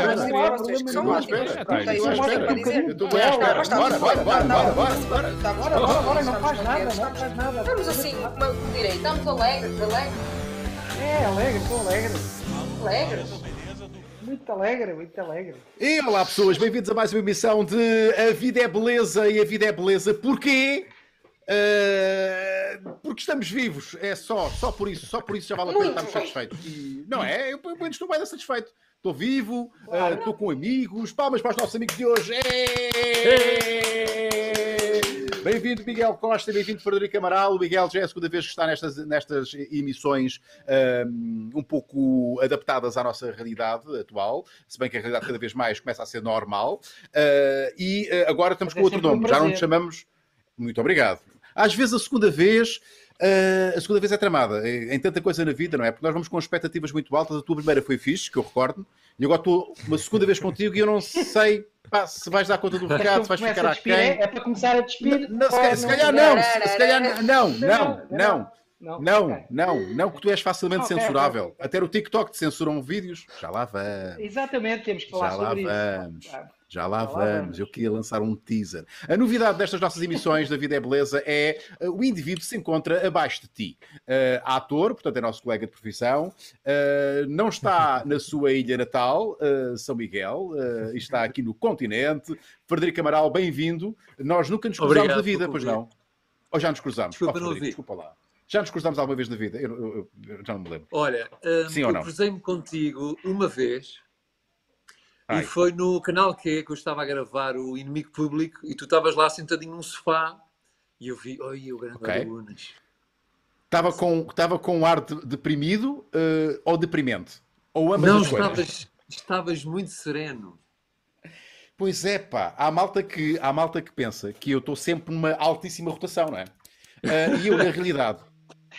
espera. Não há problema nenhum. espera. Estou à espera. mostra bocadinho Eu estou de bem à ela. espera. Basta- Bora, bora, bora, bora, bora, bora. Bora, Estamos- bora, bora, não estamos faz nada, não faz nada. Estamos assim, como direi, estamos alegres, alegres, É, alegre, estou alegre. alegres. Muito alegre, muito alegre. E olá pessoas, bem-vindos a mais uma emissão de A Vida é Beleza e a Vida é Beleza. Porquê? Uh, porque estamos vivos, é só, só por isso, só por isso já vale a pena estarmos satisfeitos. E, não é? Eu pelo menos estou bem satisfeito. Estou vivo, uh, Claro. estou com amigos, palmas para os nossos amigos de hoje. Bem-vindo Miguel Costa, bem-vindo Frederico Amaral. O Miguel já é a segunda vez que está nestas, nestas emissões um, um pouco adaptadas à nossa realidade atual, se bem que a realidade cada vez mais começa a ser normal. Uh, e uh, agora estamos com É outro sempre um nome, já não prazer. chamamos. Muito obrigado. Às vezes a segunda vez. Uh, a segunda vez é tramada em em tanta coisa na vida, não é? Porque nós vamos com expectativas muito altas. A tua primeira foi fixe, que eu recordo, e agora estou uma segunda vez contigo e eu não sei pá, se vais dar conta do recado, se vais ficar a quem. é, é para começar a despir. Não, se, ou calhar- se calhar não, se, se calhar não, não, não, não, Não, não, não, não, que tu és facilmente Ok, censurável. ok. Até o TikTok te censuram vídeos. Já lá vamos. Exatamente, temos que falar Já lá sobre vamos. isso. Ah, Já lá Já lá vamos. vamos. Eu queria lançar um teaser. A novidade destas nossas emissões da Vida é Beleza é uh, o indivíduo se encontra abaixo de ti. Uh, ator, portanto é nosso colega de profissão, uh, não está na sua ilha natal, São Miguel, está aqui no continente. Frederico Amaral, bem-vindo. Nós nunca nos cruzamos Obrigado na vida, pois não? Ou já nos cruzamos? Desculpa, Oh, não Frederico, desculpa lá. Já nos cruzamos alguma vez na vida? Eu, eu- eu- já não me lembro. Olha, hum, Sim ou não? cruzei-me contigo uma vez Ai. e foi no canal Q que eu estava a gravar o Inimigo Público e tu estavas lá sentadinho num sofá e eu vi, oi, o grande Ok. Arunas. Estava com, estava com um ar de- deprimido uh, ou deprimente? Ou ambas Não, as coisas? estavas, estavas muito sereno. Pois é, pá, há malta que, há malta que pensa que eu estou sempre numa altíssima rotação, não é? Ah, e eu, na realidade,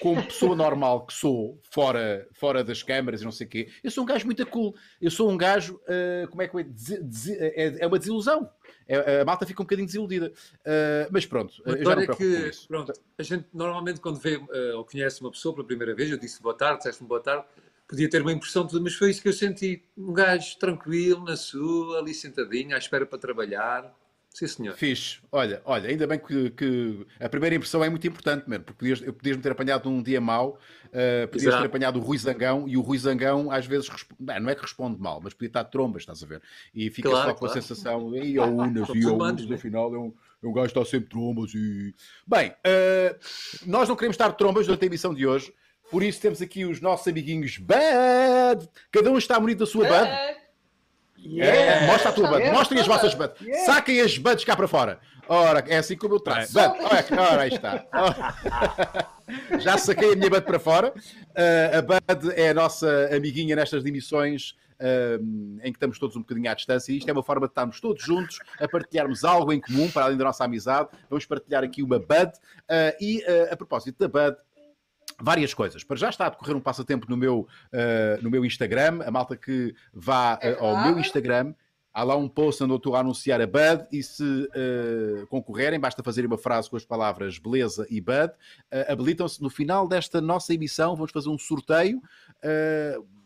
como pessoa normal que sou, fora, fora das câmaras e não sei o quê, eu sou um gajo muito cool. Eu sou um gajo, ah, como é que é? É? É uma desilusão. É- a malta fica um bocadinho desiludida. Ah, mas pronto, eu já não com que, pronto, a gente normalmente quando vê eh, ou conhece uma pessoa pela primeira vez, eu disse boa tarde, disseste-me boa tarde, podia ter uma impressão de mas foi isso que eu senti. Um gajo tranquilo, na sua, ali sentadinho, à espera para trabalhar. Sim, senhor. Fixe. Olha, olha, ainda bem que, que a primeira impressão é muito importante, mesmo, porque podias, eu podias me ter apanhado num dia mau, uh, podias Exato. ter apanhado o Rui Zangão, e o Rui Zangão às vezes respo- não, não é que responde mal, mas podia estar de trombas, estás a ver? E fica Claro, só com a claro. sensação, e ao Unas, e ao Unas, né? no final é um, é um gajo que está sempre de trombas e. Bem, uh, nós não queremos estar de trombas durante a emissão de hoje. Por isso temos aqui os nossos amiguinhos Bad. Cada um está bonito da sua Bad. É, mostra a tua bud. Yeah. Mostrem as vossas buds. Yeah. Saquem as buds cá para fora. Ora, é assim como eu traço. É. Bud. Ora, ora, aí está. Ora. Já saquei a minha bud para fora. Uh, a bud é a nossa amiguinha nestas emissões um, em que estamos todos um bocadinho à distância. E isto é uma forma de estarmos todos juntos a partilharmos algo em comum, para além da nossa amizade. Vamos partilhar aqui uma bud. Uh, e uh, a propósito da bud, várias coisas. Para já está a decorrer um passatempo no meu, uh, no meu Instagram. A malta que vá uh, ao meu. Instagram. Há lá um post onde eu estou a anunciar a Bud e se uh, concorrerem, basta fazer uma frase com as palavras beleza e Bud. Habilitam-se no final desta nossa emissão. Vamos fazer um sorteio,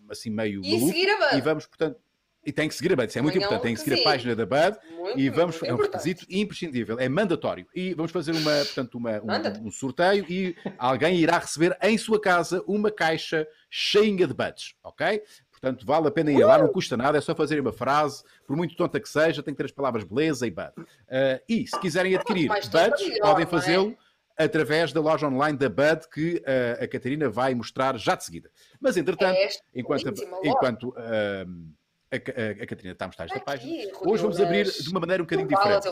assim meio E maluco. seguir a Bud. E vamos, portanto, e tem que seguir a Bud, isso é muito importante. Tem que seguir a página da Bud Muito, e vamos, é um importante. requisito imprescindível, é mandatório. E vamos fazer uma, portanto, uma, um, um sorteio e alguém irá receber em sua casa uma caixa cheinha de buds, ok? Portanto, vale a pena ir lá, não custa nada, é só fazer uma frase, por muito tonta que seja, tem que ter as palavras beleza e bud. Uh, e se quiserem adquirir buds, melhor, podem é? fazê-lo através da loja online da Bud que uh, a Catarina vai mostrar já de seguida. Mas, entretanto, É enquanto, enquanto uh, a, a- a Catarina está a mostrar esta Aqui, página, Rui hoje vamos abrir de uma maneira um bocadinho diferente.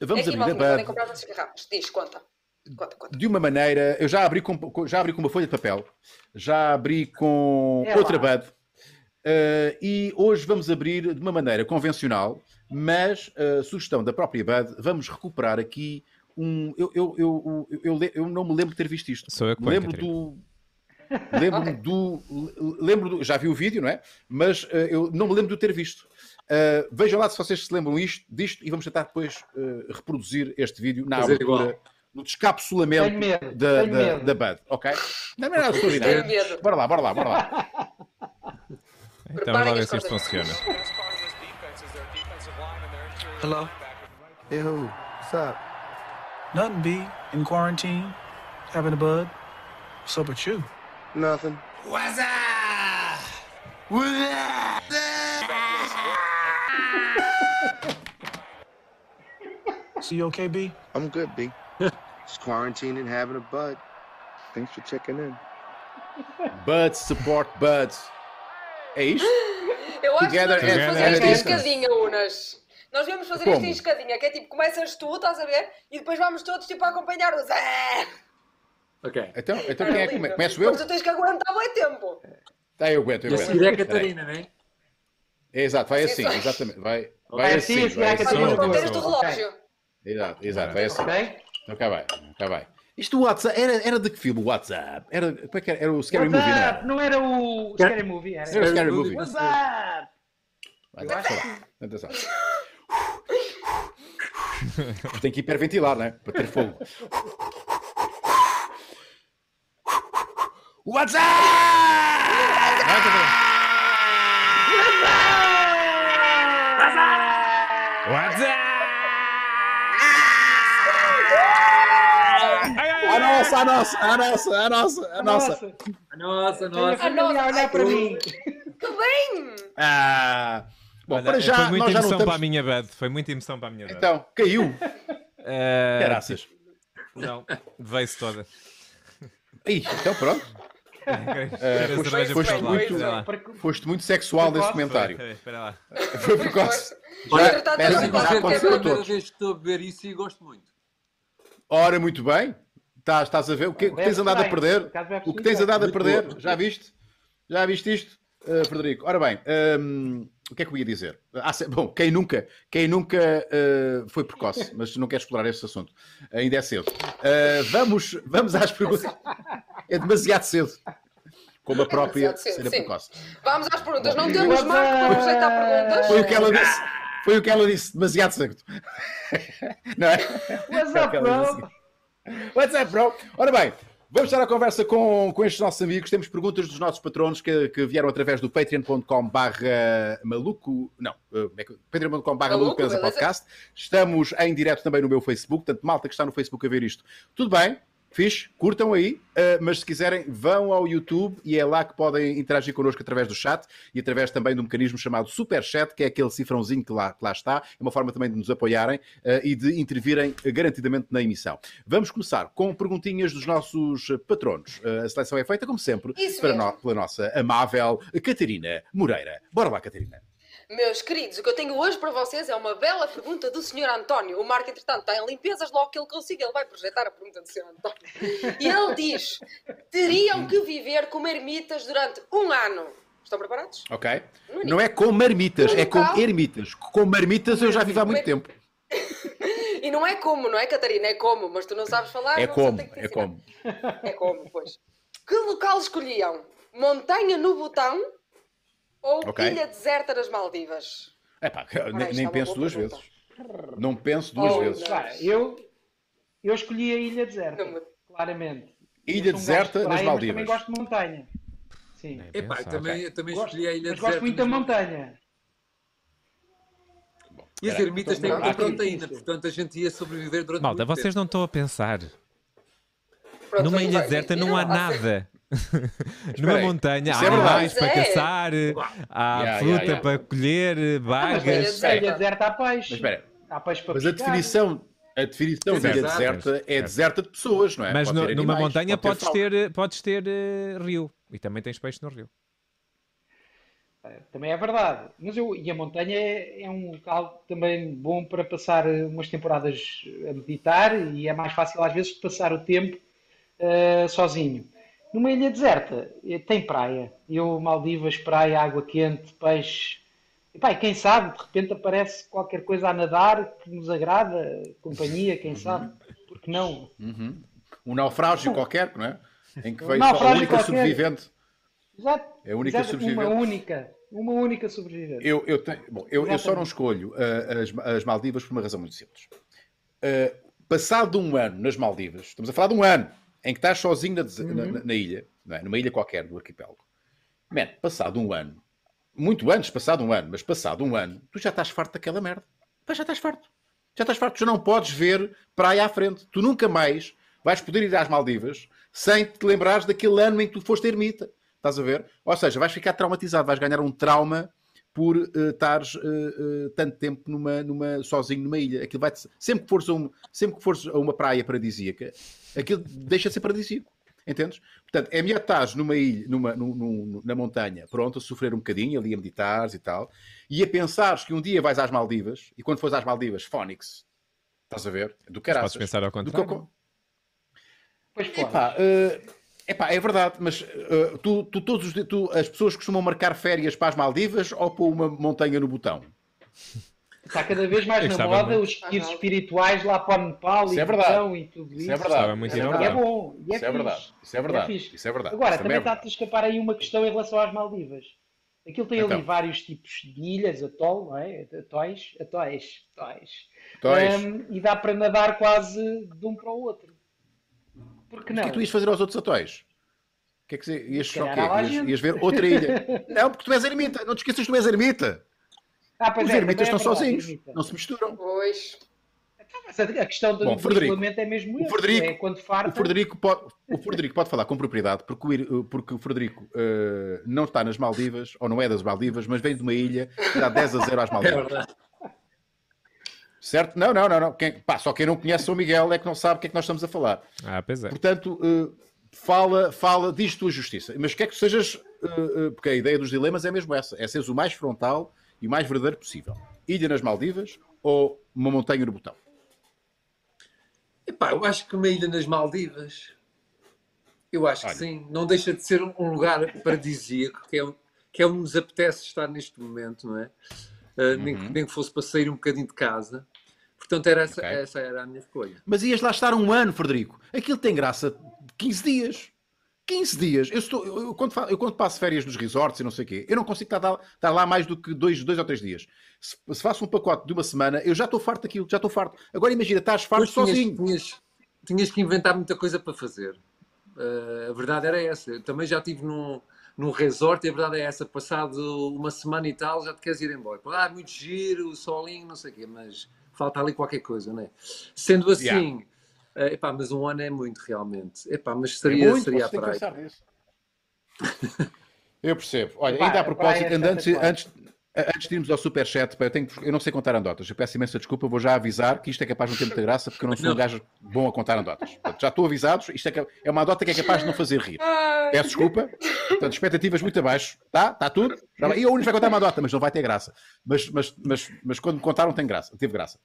Vamos Aqui, abrir a comprar garrafas. Diz, conta. Conta, conta. de uma maneira. Eu já abri com, já abri com uma folha de papel, já abri com É outra lá. Bud. Uh, e hoje vamos abrir de uma maneira convencional, mas uh, sugestão da própria Bud, vamos recuperar aqui um. Eu, eu, eu, eu, eu, não me lembro de ter visto isto. Sou eu que lembro Catarina. do. Lembro-me Ok. do. Lembro do. Já vi o vídeo, não é? Mas uh, eu não me lembro de o ter visto. Uh, vejam lá se vocês se lembram isto, disto e vamos tentar depois uh, reproduzir este vídeo na Fazer abertura, igual. no descapsulamento medo, da, da, da Bud, ok? Não, não é nada extraordinário. Bora lá, bora lá, bora lá. Então vamos lá ver se isto funciona. Hello? Hey, who? What's up? Nothing, B. In quarantine. Having a bud. What's up with you? Nothing. So you okay, B? I'm good, B. Just quarantining, having a bud. Thanks for checking in. Buds support buds. É isto? Eu acho que Together nós devemos and- fazer and isto em distance. escadinha, Unas. Nós devemos fazer Como? isto em escadinha, que é tipo, começas tu, estás a ver? E depois vamos todos tipo a acompanhar-nos. É! Ok. Então, então quem é que come- começo eu? Mas tu tens que aguentar bem tempo. Tá, eu aguento, eu E aguento. seguir é. Catarina, não é? É, exato, vai Sim, assim, sim. exatamente. Vai, vai assim, assim, assim, vai a assim. Do relógio. Exato, exato, vai assim. Ok? Então cá vai, cá vai. Isto do WhatsApp, era, era de que filme o WhatsApp? Era, como é que era? Era o Scary Movie, não WhatsApp, era? não era o Scary Movie, era. Era o Scary Movie. WhatsApp! Vai, vai, vai lá. Atenção. Tem que hiperventilar, né? Para ter fogo. WhatsApp! A nossa, a nossa, a nossa, a nossa, a nossa. A nossa, a Tem a nossa. a olhar para mim. Que bem! Ah, bom, Olha, para já, foi muita nós já não emoção para a estamos... minha bad. Foi muita emoção para a minha bad. Então, caiu. Caraças. Não, veio-se toda. Ih, então pronto. A foste- foste lá. muito-. Foste muito sexual nesse comentário. Lá. Foi precoce. Olha, Já, já que é aconteceu a todos. vez que estou a beber isso e gosto muito. Ora, muito bem. Estás, estás a ver o que, o que tens andado a perder? O que tens andado a perder? Já viste? Já viste isto, uh, Frederico? Ora bem, hum, o que é que eu ia dizer? Ah, se- bom, quem nunca, quem nunca uh, foi precoce, mas não quero explorar esse assunto. Ainda é cedo. Uh, vamos, vamos às perguntas. É demasiado cedo. Como a própria demasiado cedo, precoce. Vamos às perguntas. Não temos marco para rejeitar perguntas. Foi o que ela disse. Foi o que ela disse. Demasiado cedo. Não é? What's É up, bro? What's up, bro? Ora bem, vamos estar a conversa com, com estes nossos amigos. Temos perguntas dos nossos patronos que, que vieram através do patreon.com barra maluco, não, como é patreon.com barra Maluco, podcast. Estamos em direto também no meu Facebook, portanto, malta que está no Facebook a ver isto. Tudo bem, fixe, curtam aí, uh, mas se quiserem vão ao YouTube e é lá que podem interagir connosco através do chat e através também do mecanismo chamado Super Chat, que é aquele cifrãozinho que lá, que lá está. É uma forma também de nos apoiarem uh, e de intervirem uh, garantidamente na emissão. Vamos começar com perguntinhas dos nossos patronos. A seleção é feita, como sempre, para no- pela nossa amável Catarina Moreira. Bora lá, Catarina. Meus queridos, o que eu tenho hoje para vocês é uma bela pergunta do Sr. António. O Marco, entretanto, está em limpezas, logo que ele consiga, ele vai projetar a pergunta do Sr. António. E ele diz: teriam que viver como ermitas durante um ano. Estão preparados? Ok? Único. Não é com marmitas, é com ermitas. Com marmitas eu já vivo há muito tempo. E não é como, não é, Catarina? É como, mas tu não sabes falar. É não como, é como. É como, pois. Que local escolhiam? Montanha no Botão ou Ok. ilha deserta nas Maldivas? Epá, Ora, nem, nem é uma penso boa duas pergunta. vezes. Não penso duas Oh, vezes. não. Pá, eu, eu escolhi a ilha deserta, Não me- claramente. Ilha Eu sou um gajo deserta de nas praia, mas Maldivas. também gosto de montanha. Sim. É Epá, pensar. também, eu também Gosto, escolhi a ilha mas deserta. gosto muito da mas- montanha. E as ermitas têm muita aqui- proteína, portanto a gente ia sobreviver durante Malta, muito vocês não estão a pensar. Pronto, Numa aí ilha vai. deserta E não há há- nada. Numa montanha há é animais para Mas é. caçar, há Yeah, fruta para colher, Mas bagas. ilha na deserta. ilha deserta há peixe. Mas espera, Há peixe para mas a definição, a definição de ilha deserta é deserta de pessoas, não é? Mas Pode no- ter numa montanha pode podes ter, podes ter eh, rio. E também tens peixe no rio. Também é verdade. Mas eu, e a montanha é, é um local também bom para passar umas temporadas a meditar e é mais fácil às vezes de passar o tempo eh, sozinho. Numa ilha deserta eh, tem praia. Eu, Maldivas, praia, água quente, peixe. E, pá, quem sabe, de repente aparece qualquer coisa a nadar que nos agrada, companhia, quem sabe, porque não? Um naufrágio qualquer, não é? Em que Um veio só a única qualquer. sobrevivente. Exato. É a única Exato, sobrevivente. Uma única. Uma única sobrevivente. Eu, eu, tenho- bom, eu, eu só não escolho ah, as, as Maldivas por uma razão muito simples. Ah, passado um ano nas Maldivas, estamos a falar de um ano em que estás sozinho na, dese- na- na- ilha, é? numa ilha qualquer do arquipélago. Man, passado um ano, muito antes, passado um ano, mas passado um ano, tu já estás farto daquela merda. Pá, já estás farto. Já estás farto. Tu já não podes ver praia à frente. Tu nunca mais vais poder ir às Maldivas sem te lembrares daquele ano em que tu foste ermita. Estás a ver? Ou seja, vais ficar traumatizado, vais ganhar um trauma por uh, estares uh, uh, tanto tempo numa, numa, sozinho numa ilha. Aquilo vai sempre, que fores a um, sempre que fores a uma praia paradisíaca, aquilo deixa de ser paradisíaco. Entendes? Portanto, é melhor estás numa ilha, numa, num, num, na montanha, pronto, a sofrer um bocadinho, ali a meditares e tal, e a pensares que um dia vais às Maldivas, e quando fores às Maldivas, Fónix, estás a ver? Do caraças. Podes pensar ao contrário. Pois pode. Epá, uh, epá, é verdade, mas uh, tu, tu, todos os, tu, as pessoas costumam marcar férias para as Maldivas ou para uma montanha no botão? Está cada vez mais na moda muito. os retiros espirituais lá para o Nepal Isso e é verdade. Butão e tudo isso. Isso é verdade. Muito de ir Isso é ao E é verdade. bom. E é Isso é verdade. Isso é verdade. fixe. Isso é verdade. Agora, Isso também é está a escapar aí uma questão em relação às Maldivas. Aquilo tem ali Então. vários tipos de ilhas, atol, não é? Atóis, atóis, atóis. Hum, e dá para nadar quase de um para o outro. Por que O não? que é que tu ias fazer aos outros atóis? O que é que você- ias, só o quê? Ias, ias ver outra ilha? Não, porque tu és ermita. Não te esqueças que tu és ermita. Ah, Os é, ermitas é estão verdade, sozinhos. ermita. Não se misturam. Pois. Mas a questão do Bom, Frederico, é mesmo o esse, Frederico- é quando O farta. Frederico, pode, o Frederico pode falar com propriedade porque o, Ir- porque o Frederico eh, não está nas Maldivas, ou não é das Maldivas, mas vem de uma ilha que dá 10 a 0 às É Maldivas. verdade. Certo? Não, não, não. não. Quem, pá, só quem não conhece São Miguel é que não sabe o que é que nós estamos a falar. Ah, pois é. Portanto, eh, fala, fala, diz tua justiça. Mas quer que sejas, eh, eh, porque a ideia dos dilemas é mesmo essa: é seres o mais frontal e o mais verdadeiro possível. Ilha nas Maldivas ou uma montanha no botão? Epá, eu acho que uma ilha nas Maldivas. Eu acho que Olha. sim. Não deixa de ser um lugar paradisíaco, que é, um- que é onde nos apetece estar neste momento, não é? Nem, Uhum. que- nem que fosse para sair um bocadinho de casa. Portanto, era essa, Ok. essa era a minha escolha. Mas ias lá estar um ano, Frederico. Aquilo tem graça de 15 dias. 15 dias. Eu, estou, eu, eu quando, eu quando passo férias nos resorts e não sei o quê, eu não consigo estar, lá- estar lá mais do que dois, dois ou três dias. Se, se faço um pacote de uma semana, eu já estou farto daquilo, já estou farto. Agora imagina, estás farto tinhas, sozinho. tinhas, tinhas que inventar muita coisa para fazer. Ah, a verdade era essa. Eu também já estive num, num resort e a verdade é essa. Passado uma semana e tal, já te queres ir embora. Ah, muito giro, solinho, não sei o quê, mas falta ali qualquer coisa, não é? Sendo assim, ah, epá, mas um ano é muito realmente. Epá, mas É seria, muito, seria a praia. Eu percebo. Olha, ainda a propósito, é antes, antes, antes de irmos ao superchat, eu, tenho, eu não sei contar anedotas. Eu peço imensa desculpa, vou já avisar que isto é capaz de não ter muita graça, porque eu não sou um Não. gajo bom a contar anedotas. Portanto, já estou avisados, isto é, é uma anedota que é capaz de não fazer rir. Peço desculpa. Portanto, expectativas muito abaixo. Tá? Está tudo? E a Unis vai contar uma anedota, mas não vai ter graça. Mas, mas, mas, mas quando me contaram, tem graça. Teve graça.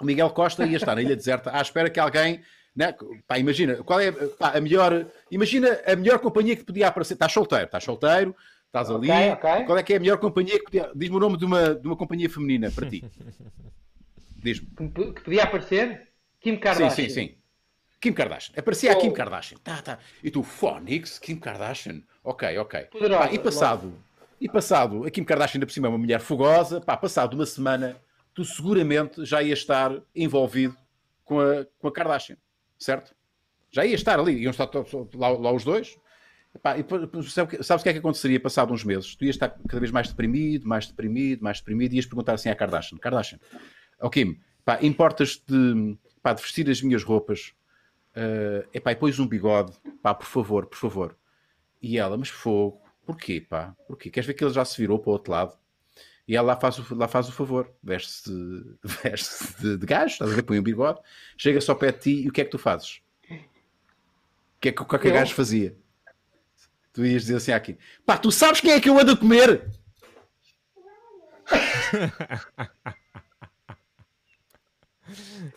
O Miguel Costa ia estar na ilha deserta à espera que alguém. Né? Pá, imagina, qual é pá, a melhor. Imagina a melhor companhia que podia aparecer. Estás solteiro, estás solteiro, estás ali. Ok, ok. Qual é que é a melhor companhia que podia. Diz-me o nome de uma, de uma companhia feminina para ti. Diz-me. Que, podia aparecer? Kim Sim, Kardashian. sim, sim. Kim Kardashian. Aparecia a Oh. Kim Kardashian. Tá, tá. E tu, Phonics, Kim Kardashian. Ok, ok. Poderosa, Pá, e passado, e passado, a Kim Kardashian ainda por cima é uma mulher fogosa, pá, passado uma semana, tu seguramente já ias estar envolvido com a, com a Kardashian, certo? Já ias estar ali, iam estar lá, lá os dois. Pá, e sabe o sabes o que é que aconteceria passado uns meses? Tu ias estar cada vez mais deprimido, mais deprimido, mais deprimido, e ias perguntar assim à Kardashian: Kardashian, ó Kim, pá, importas de, pá, de vestir as minhas roupas Uh, epá, e pões um bigode, pá, por favor, por favor. E ela, mas fogo, porquê, pá? Porquê? Queres ver que ele já se virou para o outro lado? E ela lá faz o, lá faz o favor, veste-se veste de, de gajo, estás a ver? Põe um bigode, chega só perto de ti e o que é que tu fazes? O que é que qualquer Eu? gajo fazia? Tu ias dizer assim aqui, pá, tu sabes quem é que eu ando a comer?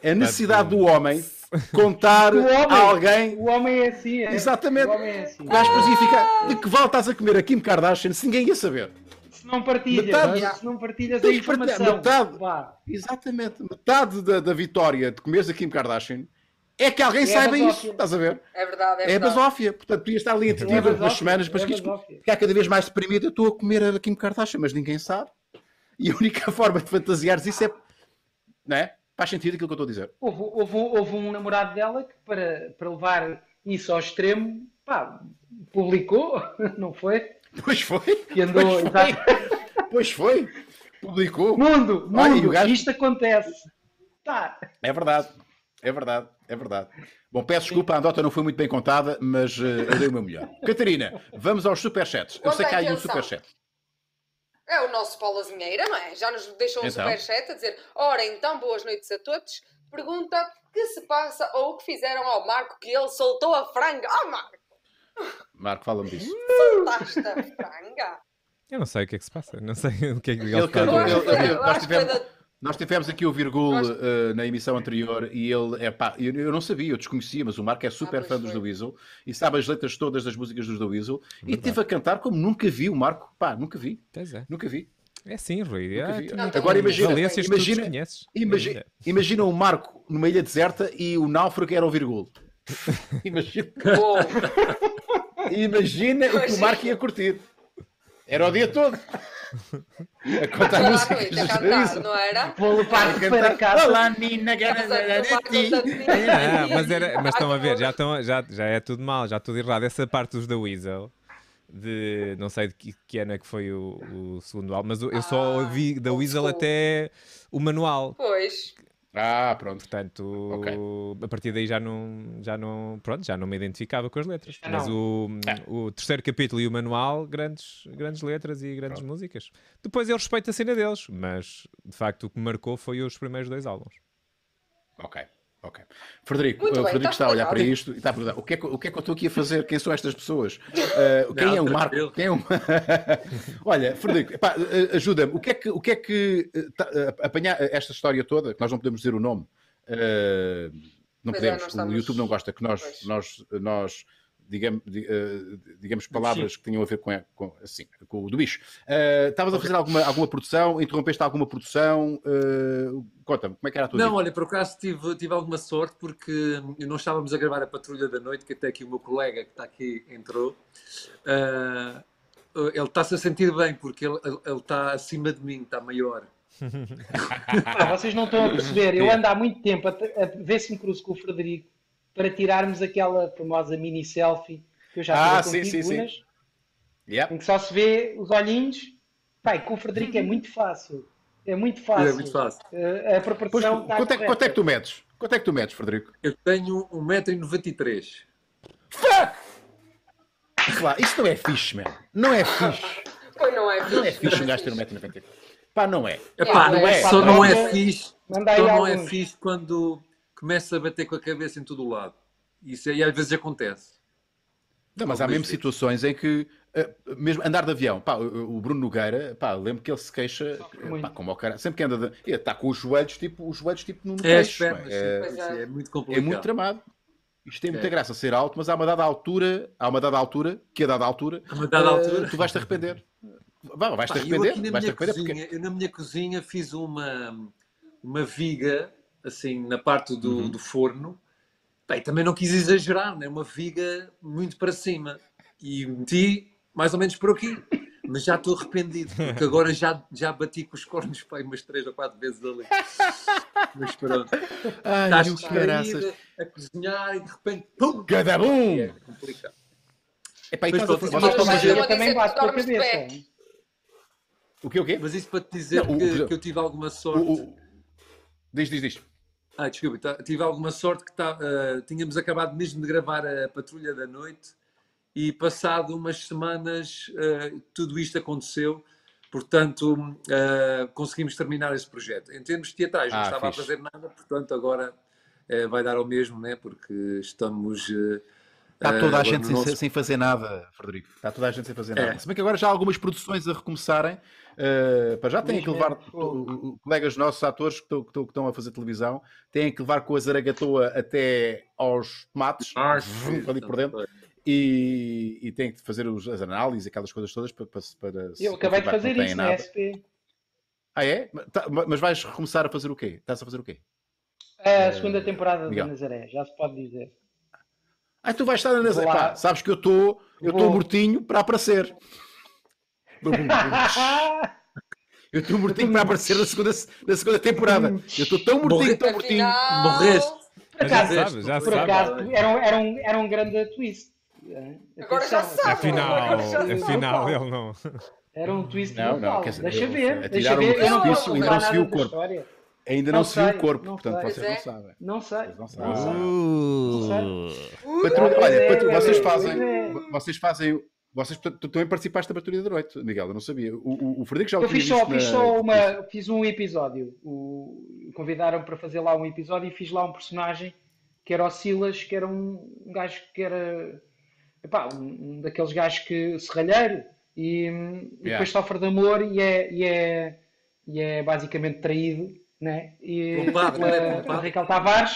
A necessidade do homem contar homem, a alguém o homem é assim, é. Exatamente. O homem é assim. ficar. De que vale estás a comer a Kim Kardashian se ninguém ia saber? Se não partilhas, Metade- se não partilhas a informação. Metade. Vá. Exatamente. Metade da, da vitória de comeres a Kim Kardashian é que alguém É saiba isso. Estás a ver? É verdade, é É verdade. basófia. Portanto, tu ias estar ali É entretido basófia, umas semanas, mas é que isto ficar cada vez mais deprimido. Eu estou a comer a Kim Kardashian, mas ninguém sabe. E a única forma de fantasiares isso é. Não é? Faz sentido aquilo que eu estou a dizer. Houve, houve um- houve um namorado dela que, para, para levar isso ao extremo, pá, publicou, não foi? Pois foi. Que andou, Pois foi. Pois foi. Publicou. Mundo, e mundo, o gajo- isto acontece. Tá. É verdade. É verdade. É verdade. Bom, peço desculpa, a andota não foi muito bem contada, mas eh, eu dei o meu melhor. Catarina, vamos aos superchats. Eu sei que há aí um superchat. É o nosso Paulo Azinheira, não é? Já nos deixou um Então. superchat a dizer: Ora, então, boas noites a todos. Pergunta que se passa ou o que fizeram ao Marco que ele soltou a franga. Oh, Marco, Marco, fala-me disso. soltaste a franga. Eu não sei o que é que se passa. Não sei o que é que ele, Ele a ele- nós tivemos- aqui o Virgul Nós- eh, na emissão anterior e ele, é pá, eu, eu não sabia, eu desconhecia, mas o Marco é super pois fã dos. The Weasel e sabe as letras todas das músicas dos The Weasel e teve a cantar como nunca vi o Marco, pá, nunca vi, Pois é. nunca vi. É sim, Rui. Nunca Ah, Não, Agora imagina- imagina-. Imagina, imagina o Marco numa ilha deserta e o náufrago era o Virgul. imagina, imagina o que o. Marco ia curtir. Era o dia todo. A contar músicas a cantar, não era? Vou levar para casa. cantar, Olá, Nina, Casa do Marco Constantino. Ah, mas, era, mas estão a ver, já, estão, já, já é tudo mal, já tudo errado. Essa parte dos da Weasel, de não sei de que, que ano é que foi o, o segundo álbum, mas eu só Ah, ouvi da Weasel school. até o manual. Pois. Ah, pronto. Portanto, Ok. a partir daí já não, já não, pronto, já não me identificava com as letras. Já Mas o, Ah. o terceiro capítulo e o manual, grandes, grandes letras e grandes músicas. Depois eu respeito a cena deles, mas de facto o que me marcou foi os primeiros dois álbuns. Ok, ok. Frederico, o bem, Frederico está está a olhar para isto e está a perguntar o que, é que, o que é que eu estou aqui a fazer? Quem são estas pessoas? Uh, quem Não, é o. Marco? Quem é o... Olha, Frederico, uh, ajuda-me. O que é que, o que, é que tá, apanhar esta história toda, que nós não podemos dizer o nome, uh, não Pois é, podemos, o estamos- YouTube não gosta que nós, Pois. nós, nós digamos, di- uh, digamos palavras que tenham a ver com, com, assim, com o do bicho. Uh, Estavas a fazer alguma, alguma produção? Interrompeste alguma produção? Uh, Conta-me, como é que era a tua Não, vida? olha, por acaso tive, tive alguma sorte porque não estávamos a gravar a Patrulha da Noite, que até aqui o meu colega que está aqui entrou. Ah, ele está-se a sentir bem porque ele, ele- está acima de mim, está maior. Pá, vocês não estão a perceber. Eu ando há muito tempo a, a ver se me cruzo com o Frederico para tirarmos aquela famosa mini selfie que eu já Ah, tirei sim, contigo, sim, sim. Unas, Yeah. em que só se vê os olhinhos. Pai, com o Frederico é muito fácil. É muito fácil. É muito fácil. Eh, a Pois, proporção está quanto, é, que- quanto é que tu medes? Quanto é que tu medes, Frederico? Eu tenho 1,93m. Lá, isso não é fixe, man. Não é fixe. Pois não é, Não é fixe, fixe um é gajo ter fixe. 1,90m. Pá, não é. Epá, não não é. é, só não é fixe, manda aí só não é fixe quando começa a bater com a cabeça em todo o lado. Isso aí às vezes acontece. Não, mas há mesmo situações em que, eh, mesmo andar de avião, pá, o o Bruno Nogueira, pá, lembro que ele se queixa, eh, pá, como ao cara, sempre que anda, de, ele está com os joelhos, tipo, os joelhos, tipo, no É queixo, pernas, é, é. é muito é complicado. muito tramado. Isto tem muita É. graça ser alto, mas há uma dada altura, há uma dada altura, que a dada altura, A uma dada eh, altura. tu vais-te arrepender. Vais-te arrepender, vais-te minha, arrepender cozinha, porque... eu na minha cozinha fiz uma, uma viga, assim, na parte do, Uhum. do forno. Bem, também não quis exagerar, né? uma viga muito para cima. E meti mais ou menos por aqui. Mas já estou arrependido, porque agora já, já bati com os cornos pai, umas três ou quatro vezes ali. Mas pronto. Ai, Estás distraído a cozinhar e de repente, pum! Gadabum! É complicado. Epá, e Mas pronto, mas mas dizer- eu- também bato com a cabeça. O quê, o quê? Mas isso para te dizer Não, o- que, o- que eu tive alguma sorte. O- o- Diz, diz, diz. Ah, desculpa, tá- tive alguma sorte que tá, ah, tínhamos acabado mesmo de gravar a Patrulha da Noite e passado umas semanas ah, tudo isto aconteceu, portanto ah, conseguimos terminar esse projeto. Em termos teatrais não Ah, estava fixe. a fazer nada, portanto agora eh, vai dar ao mesmo, né? porque estamos... eh, Está eh, toda a gente no sem, nosso- sem fazer nada, Frederico. Está toda a gente sem fazer É. nada. Se bem que agora já há algumas produções a recomeçarem. Eh, para já têm que levar colegas nossos, atores que estão, que estão- que estão a fazer televisão, têm que levar com a zaragatoa até aos tomates, Ah, ali por dentro, e, e têm que fazer os- as análises, aquelas coisas todas para, para, para se Eu acabei de fazer isso na nada. SP. Ah, é? Mas tá- Mas vais recomeçar a fazer o quê? Estás a fazer o quê? A segunda temporada Miguel. da Nazaré, já se pode dizer. Ah, tu vais estar na Nazaré. Pá, sabes que eu estou eu estou mortinho para aparecer. Eu estou mortinho para aparecer na segunda, na segunda temporada. Eu estou tão mortinho, tão mortinho. Morreste. Por Já acaso, sabe, já por sabe. acaso era, um- era, um, era um grande twist. Agora já sabe. Afinal, já- afinal ele não. Era um twist Não, não, brutal. quer dizer, Deixa eu- ver, deixa um ver. Eu não e revelar não se viu o corpo. Ainda Não não, se viu o corpo, não portanto sei. vocês não sabem. Não sei. Vocês não sabem. Não sei. Uh. Olha, É, é, vocês fazem. Vocês fazem. Vocês tu, também participaste da patrulha da noite, Miguel, eu não sabia. O, o, o Frederico já o Eu fiz só, fiz na- só uma, fiz um episódio. O, convidaram para fazer lá um episódio e fiz lá um personagem que era o Silas, que era um, um gajo que era epá, um, um daqueles gajos que serralheiro e, e depois sofre de amor e é, e é, e é basicamente traído, né? E Um padre, pela- é? Um pela padre. Raquel Tavares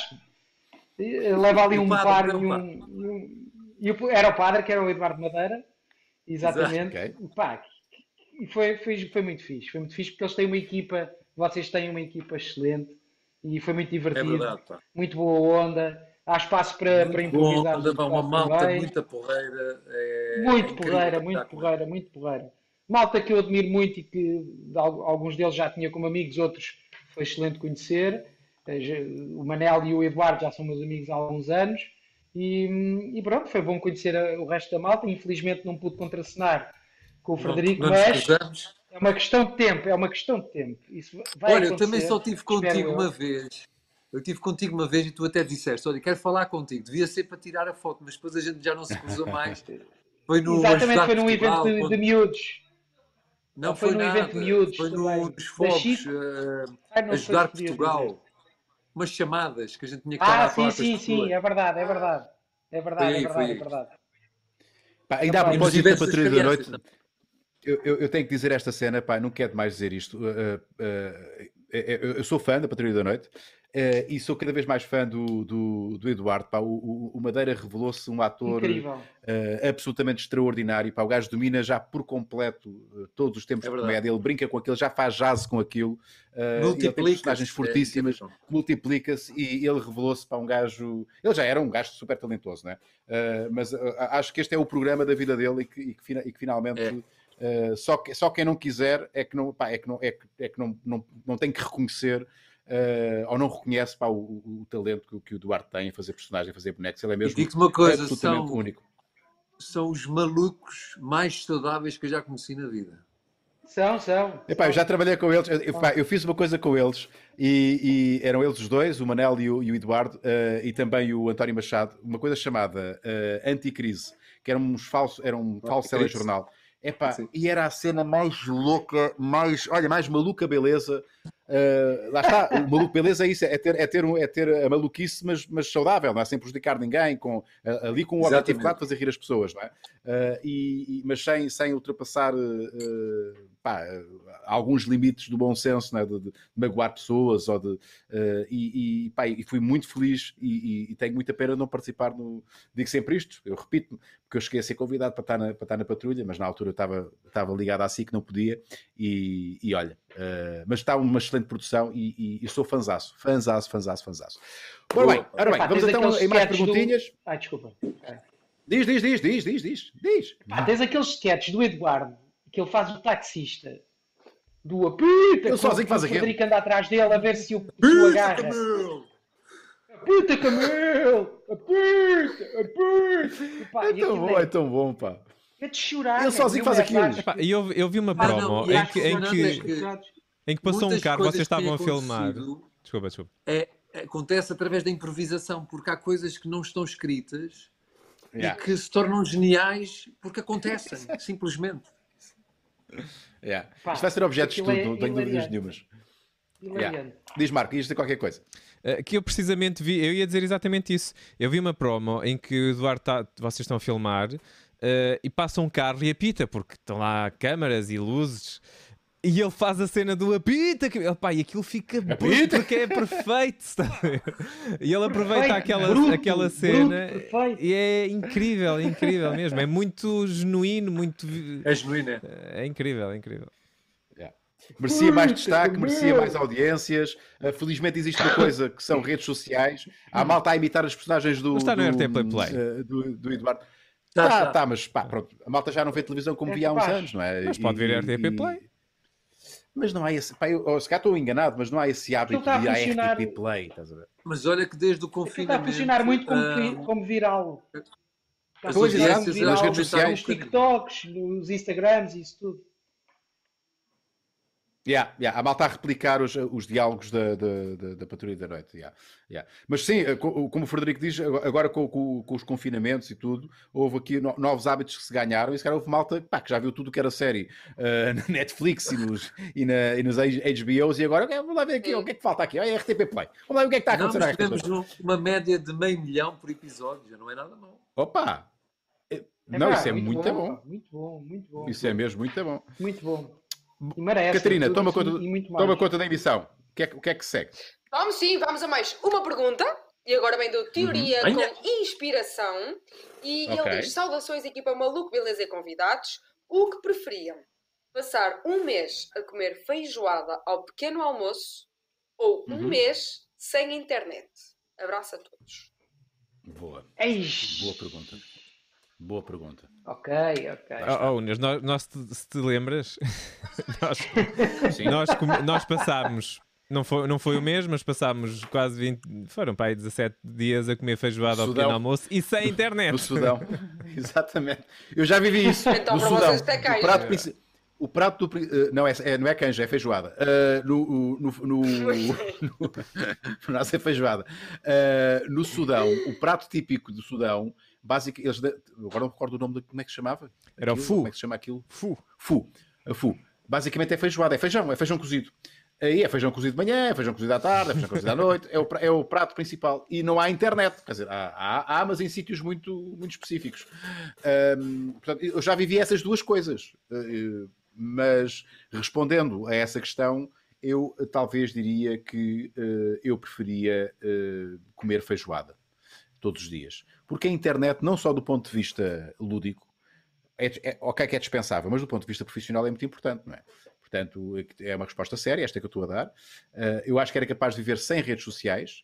e leva ali Um padre, par é um um, e um- e o- era o padre que era o Eduardo Madeira, exatamente. Ok. Pá, e foi, foi, foi muito fixe, foi muito fixe porque eles têm uma equipa, vocês têm uma equipa excelente e foi muito É divertido, verdade, pá. muito boa onda, há espaço para, para Muito bom, improvisar. anda, pá, uma muito malta, bem. muita porreira. É, Muito é porreira, muito porreira, muito porreira. Malta que eu admiro muito e que alguns deles já tinha como amigos, outros foi excelente conhecer. Eh, O Manel e o Eduardo já são meus amigos há alguns anos. E, e pronto, foi bom conhecer o resto da malta. Infelizmente não pude contracenar com o Frederico, não, não mas é uma questão de tempo, é uma questão de tempo. Isso vai Olha, eu também só tive contigo eu. uma vez. Eu tive contigo uma vez e tu até disseste: Olha, quero falar contigo. Devia ser para tirar a foto, mas depois a gente já não se cruza mais. Foi no Exatamente, foi num evento de, de miúdos. Não foi foi, num evento de miúdos Foi nos não sei Ajudar Portugal. Umas chamadas que a gente tinha que estar Ah, a falar sim, sim, sim, pessoas. é verdade, é verdade. É verdade, Foi aí, é verdade, foi é verdade. Pá, ainda a Epá, propósito da patrulha da noite, eu, eu- eu tenho que dizer esta cena, pá, não quero mais dizer isto. uh, uh, uh, eu eu sou fã da Patrulha da Noite uh, e sou cada vez mais fã do, do, do Eduardo. Pá. O, o- Madeira revelou-se um ator uh, absolutamente extraordinário. Pá. O gajo domina já por completo uh, todos os tempos É de comédia. Ele brinca com aquilo, já faz jazz com aquilo. Uh, ele tem Multiplica-se, personagens é fortíssimas incrível. multiplica-se e ele revelou-se para um gajo. Ele já era um gajo super talentoso, né? Uh, mas uh, acho que este é o programa da vida dele e que, e que fina- e que finalmente. É. uh, só, que, só quem não quiser é que não, pá, é que não, é que, é que não, não, não tem que reconhecer uh, ou não reconhece pá, o, o- talento que, que o Duarte tem a fazer personagem, a fazer bonecos. Ele é mesmo uma coisa: absolutamente são, único. são os malucos mais saudáveis que eu já conheci na vida. São, são. Epá, eu já trabalhei com eles, eu, eu- fiz uma coisa com eles e, e eram eles os dois, o Manel e o, e o Eduardo, eh, e também o António Machado, uma coisa chamada eh, Anticrise, que era, uns falso, era um falso telejornal. Epá, Sim. e era a cena mais louca, mais, olha, mais maluca beleza. Eh, lá está, o maluco beleza é isso, é ter, é ter, um- é ter a maluquice, mas, mas saudável, não é sem prejudicar ninguém, com, ali com o objetivo Exatamente. claro de fazer rir as pessoas, não é? Uh, e, mas sem, sem ultrapassar uh, pá, uh, alguns limites do bom senso, né? de, de magoar pessoas. Ou de, uh, e, e, pá, e fui muito feliz e, e- e tenho muita pena de não participar no. Digo sempre isto, eu repito, porque eu cheguei a ser convidado para estar na, para estar na patrulha, mas na altura eu estava, estava ligado à SIC, não podia. E, e olha, uh, mas está uma excelente produção e, e, e sou fanzaço, fanzaço, fanzaço, fanzaço. Ora bem, ora bem Epá, vamos então em mais sketches do- perguntinhas. Ai, desculpa. Diz, diz, diz, diz, diz, diz, diz. Pá, tens aqueles sketches do Eduardo que ele faz o taxista do apita. Ele sozinho faz o aquilo. Frederico anda atrás dele a ver se o, se o agarra. Apita, Camelo! Apita! Apita! E, pá, É tão bom, é tão bom, pá. É de chorar. Ele meu. sozinho faz aquilo. e eu, eu vi uma Ah, não, promo e em que, em, não é que, em que passou um carro, vocês estavam a filmar. Desculpa, desculpa. É, acontece através da improvisação, porque há coisas que não estão escritas Yeah, e que se tornam geniais porque acontecem, simplesmente. yeah. Pá, Isto vai ser objeto de aquilo estudo, é não tenho dúvidas nenhumas. Yeah. Diz Marco, ias dizer qualquer coisa. Uh, que eu precisamente vi, eu ia dizer exatamente isso. Eu vi uma promo em que o Eduardo tá, vocês estão a filmar uh, e passa um carro e apita, porque estão lá câmaras e luzes. E ele faz a cena do apita, que, opá, e aquilo fica bruto, porque é perfeito. e ele aproveita Perfeito, aquela, bruto, aquela bruto, cena perfeito. e é incrível, é incrível mesmo. É muito genuíno, muito. É genuíno, é? É incrível, é incrível. Merecia mais destaque, que merecia mais audiências. Uh, felizmente existe uma coisa que são redes sociais. Há malta a imitar as personagens do, está no do, RT Play Play. uh, do, do Eduardo. Tá, Tá, tá. tá, mas pá, pronto. A malta já não vê televisão como É via há uns anos, não é? Mas pode vir E- RTP e- Play. Mas não há esse. Pá, eu, se calhar estou enganado, mas não há esse hábito a de ir à funcionar- RTP Play. Estás a ver? Mas olha que desde o Aquilo está a confinamento. funcionar muito como, vi- como viral. Está audiências viral, nas redes nos sociais. TikToks, nos Instagrams e isso tudo. Yeah, yeah, a malta a replicar os, os diálogos da, da, da, da Patrulha da Noite. Yeah, yeah. Mas sim, eh, co- como o Frederico diz, agora com, com- com os confinamentos e tudo, houve aqui no- novos hábitos que se ganharam e se calhar houve malta pá, que já viu tudo o que era série eh, na Netflix e nos, e, na, e nos HBOs e agora "Ok, vamos lá ver aqui o que é que falta aqui. Ah, é RTP Play. Vamos lá ver o que é que está a Não, acontecer. mas à RTP tivemos um- uma média de meio milhão por episódio, já não é nada mau. Opa! É Não, pá, isso é muito bom. pá, Muito bom, muito bom. Isso é mesmo muito bom. Muito bom. E merece. Catarina, toma assim conta, e muito mais. toma conta da emissão. O que é, que- o que, é que segue? Vamos sim, vamos a mais uma pergunta. E agora vem do Teoria Uhum. com Inspiração. E Ok. ele diz: Saudações, equipa maluco, beleza e convidados. O que preferiam? Passar um mês a comer feijoada ao pequeno almoço ou um Uhum. mês sem internet? Abraço a todos. Boa. Eish. Boa pergunta. Boa pergunta. Ok, ok. Oh, oh, Unas, nós, nós te- se te lembras, nós, nós, nós passámos, não foi, não foi o mês, mas passámos quase 20, foram para aí 17 dias a comer feijoada ao pequeno almoço e sem internet. No Sudão. Exatamente. Eu já vivi isso. Então, no para Sudão. vocês, é canja. o prato princi- O prato do. eh, Não é, é- não é canja, é feijoada. Eh, no, no, no, no, no nosso é feijoada. Eh, no Sudão, o prato típico do Sudão, básico, eles. Agora não recordo o nome de como é que se chamava. Era o Aquilo, fu. Como é que se chama aquilo? Fu. Fu. A fu. Basicamente é feijoada, é feijão, é feijão cozido. Aí é feijão cozido de manhã, é feijão cozido à tarde, é feijão cozido à noite, é o, é o prato principal. E não há internet, quer dizer, há, há, há, mas em sítios muito, muito específicos. Ahm, portanto, eu já vivi essas duas coisas. Eh, mas respondendo a essa questão, eu eh, talvez diria que eh, eu preferia eh, comer feijoada todos os dias. Porque a internet, não só do ponto de vista lúdico, é, é, ok que é dispensável, mas do ponto de vista profissional é muito importante, não é? Portanto, é uma resposta séria, esta que eu estou a dar. Uh, eu acho que era capaz de viver sem redes sociais,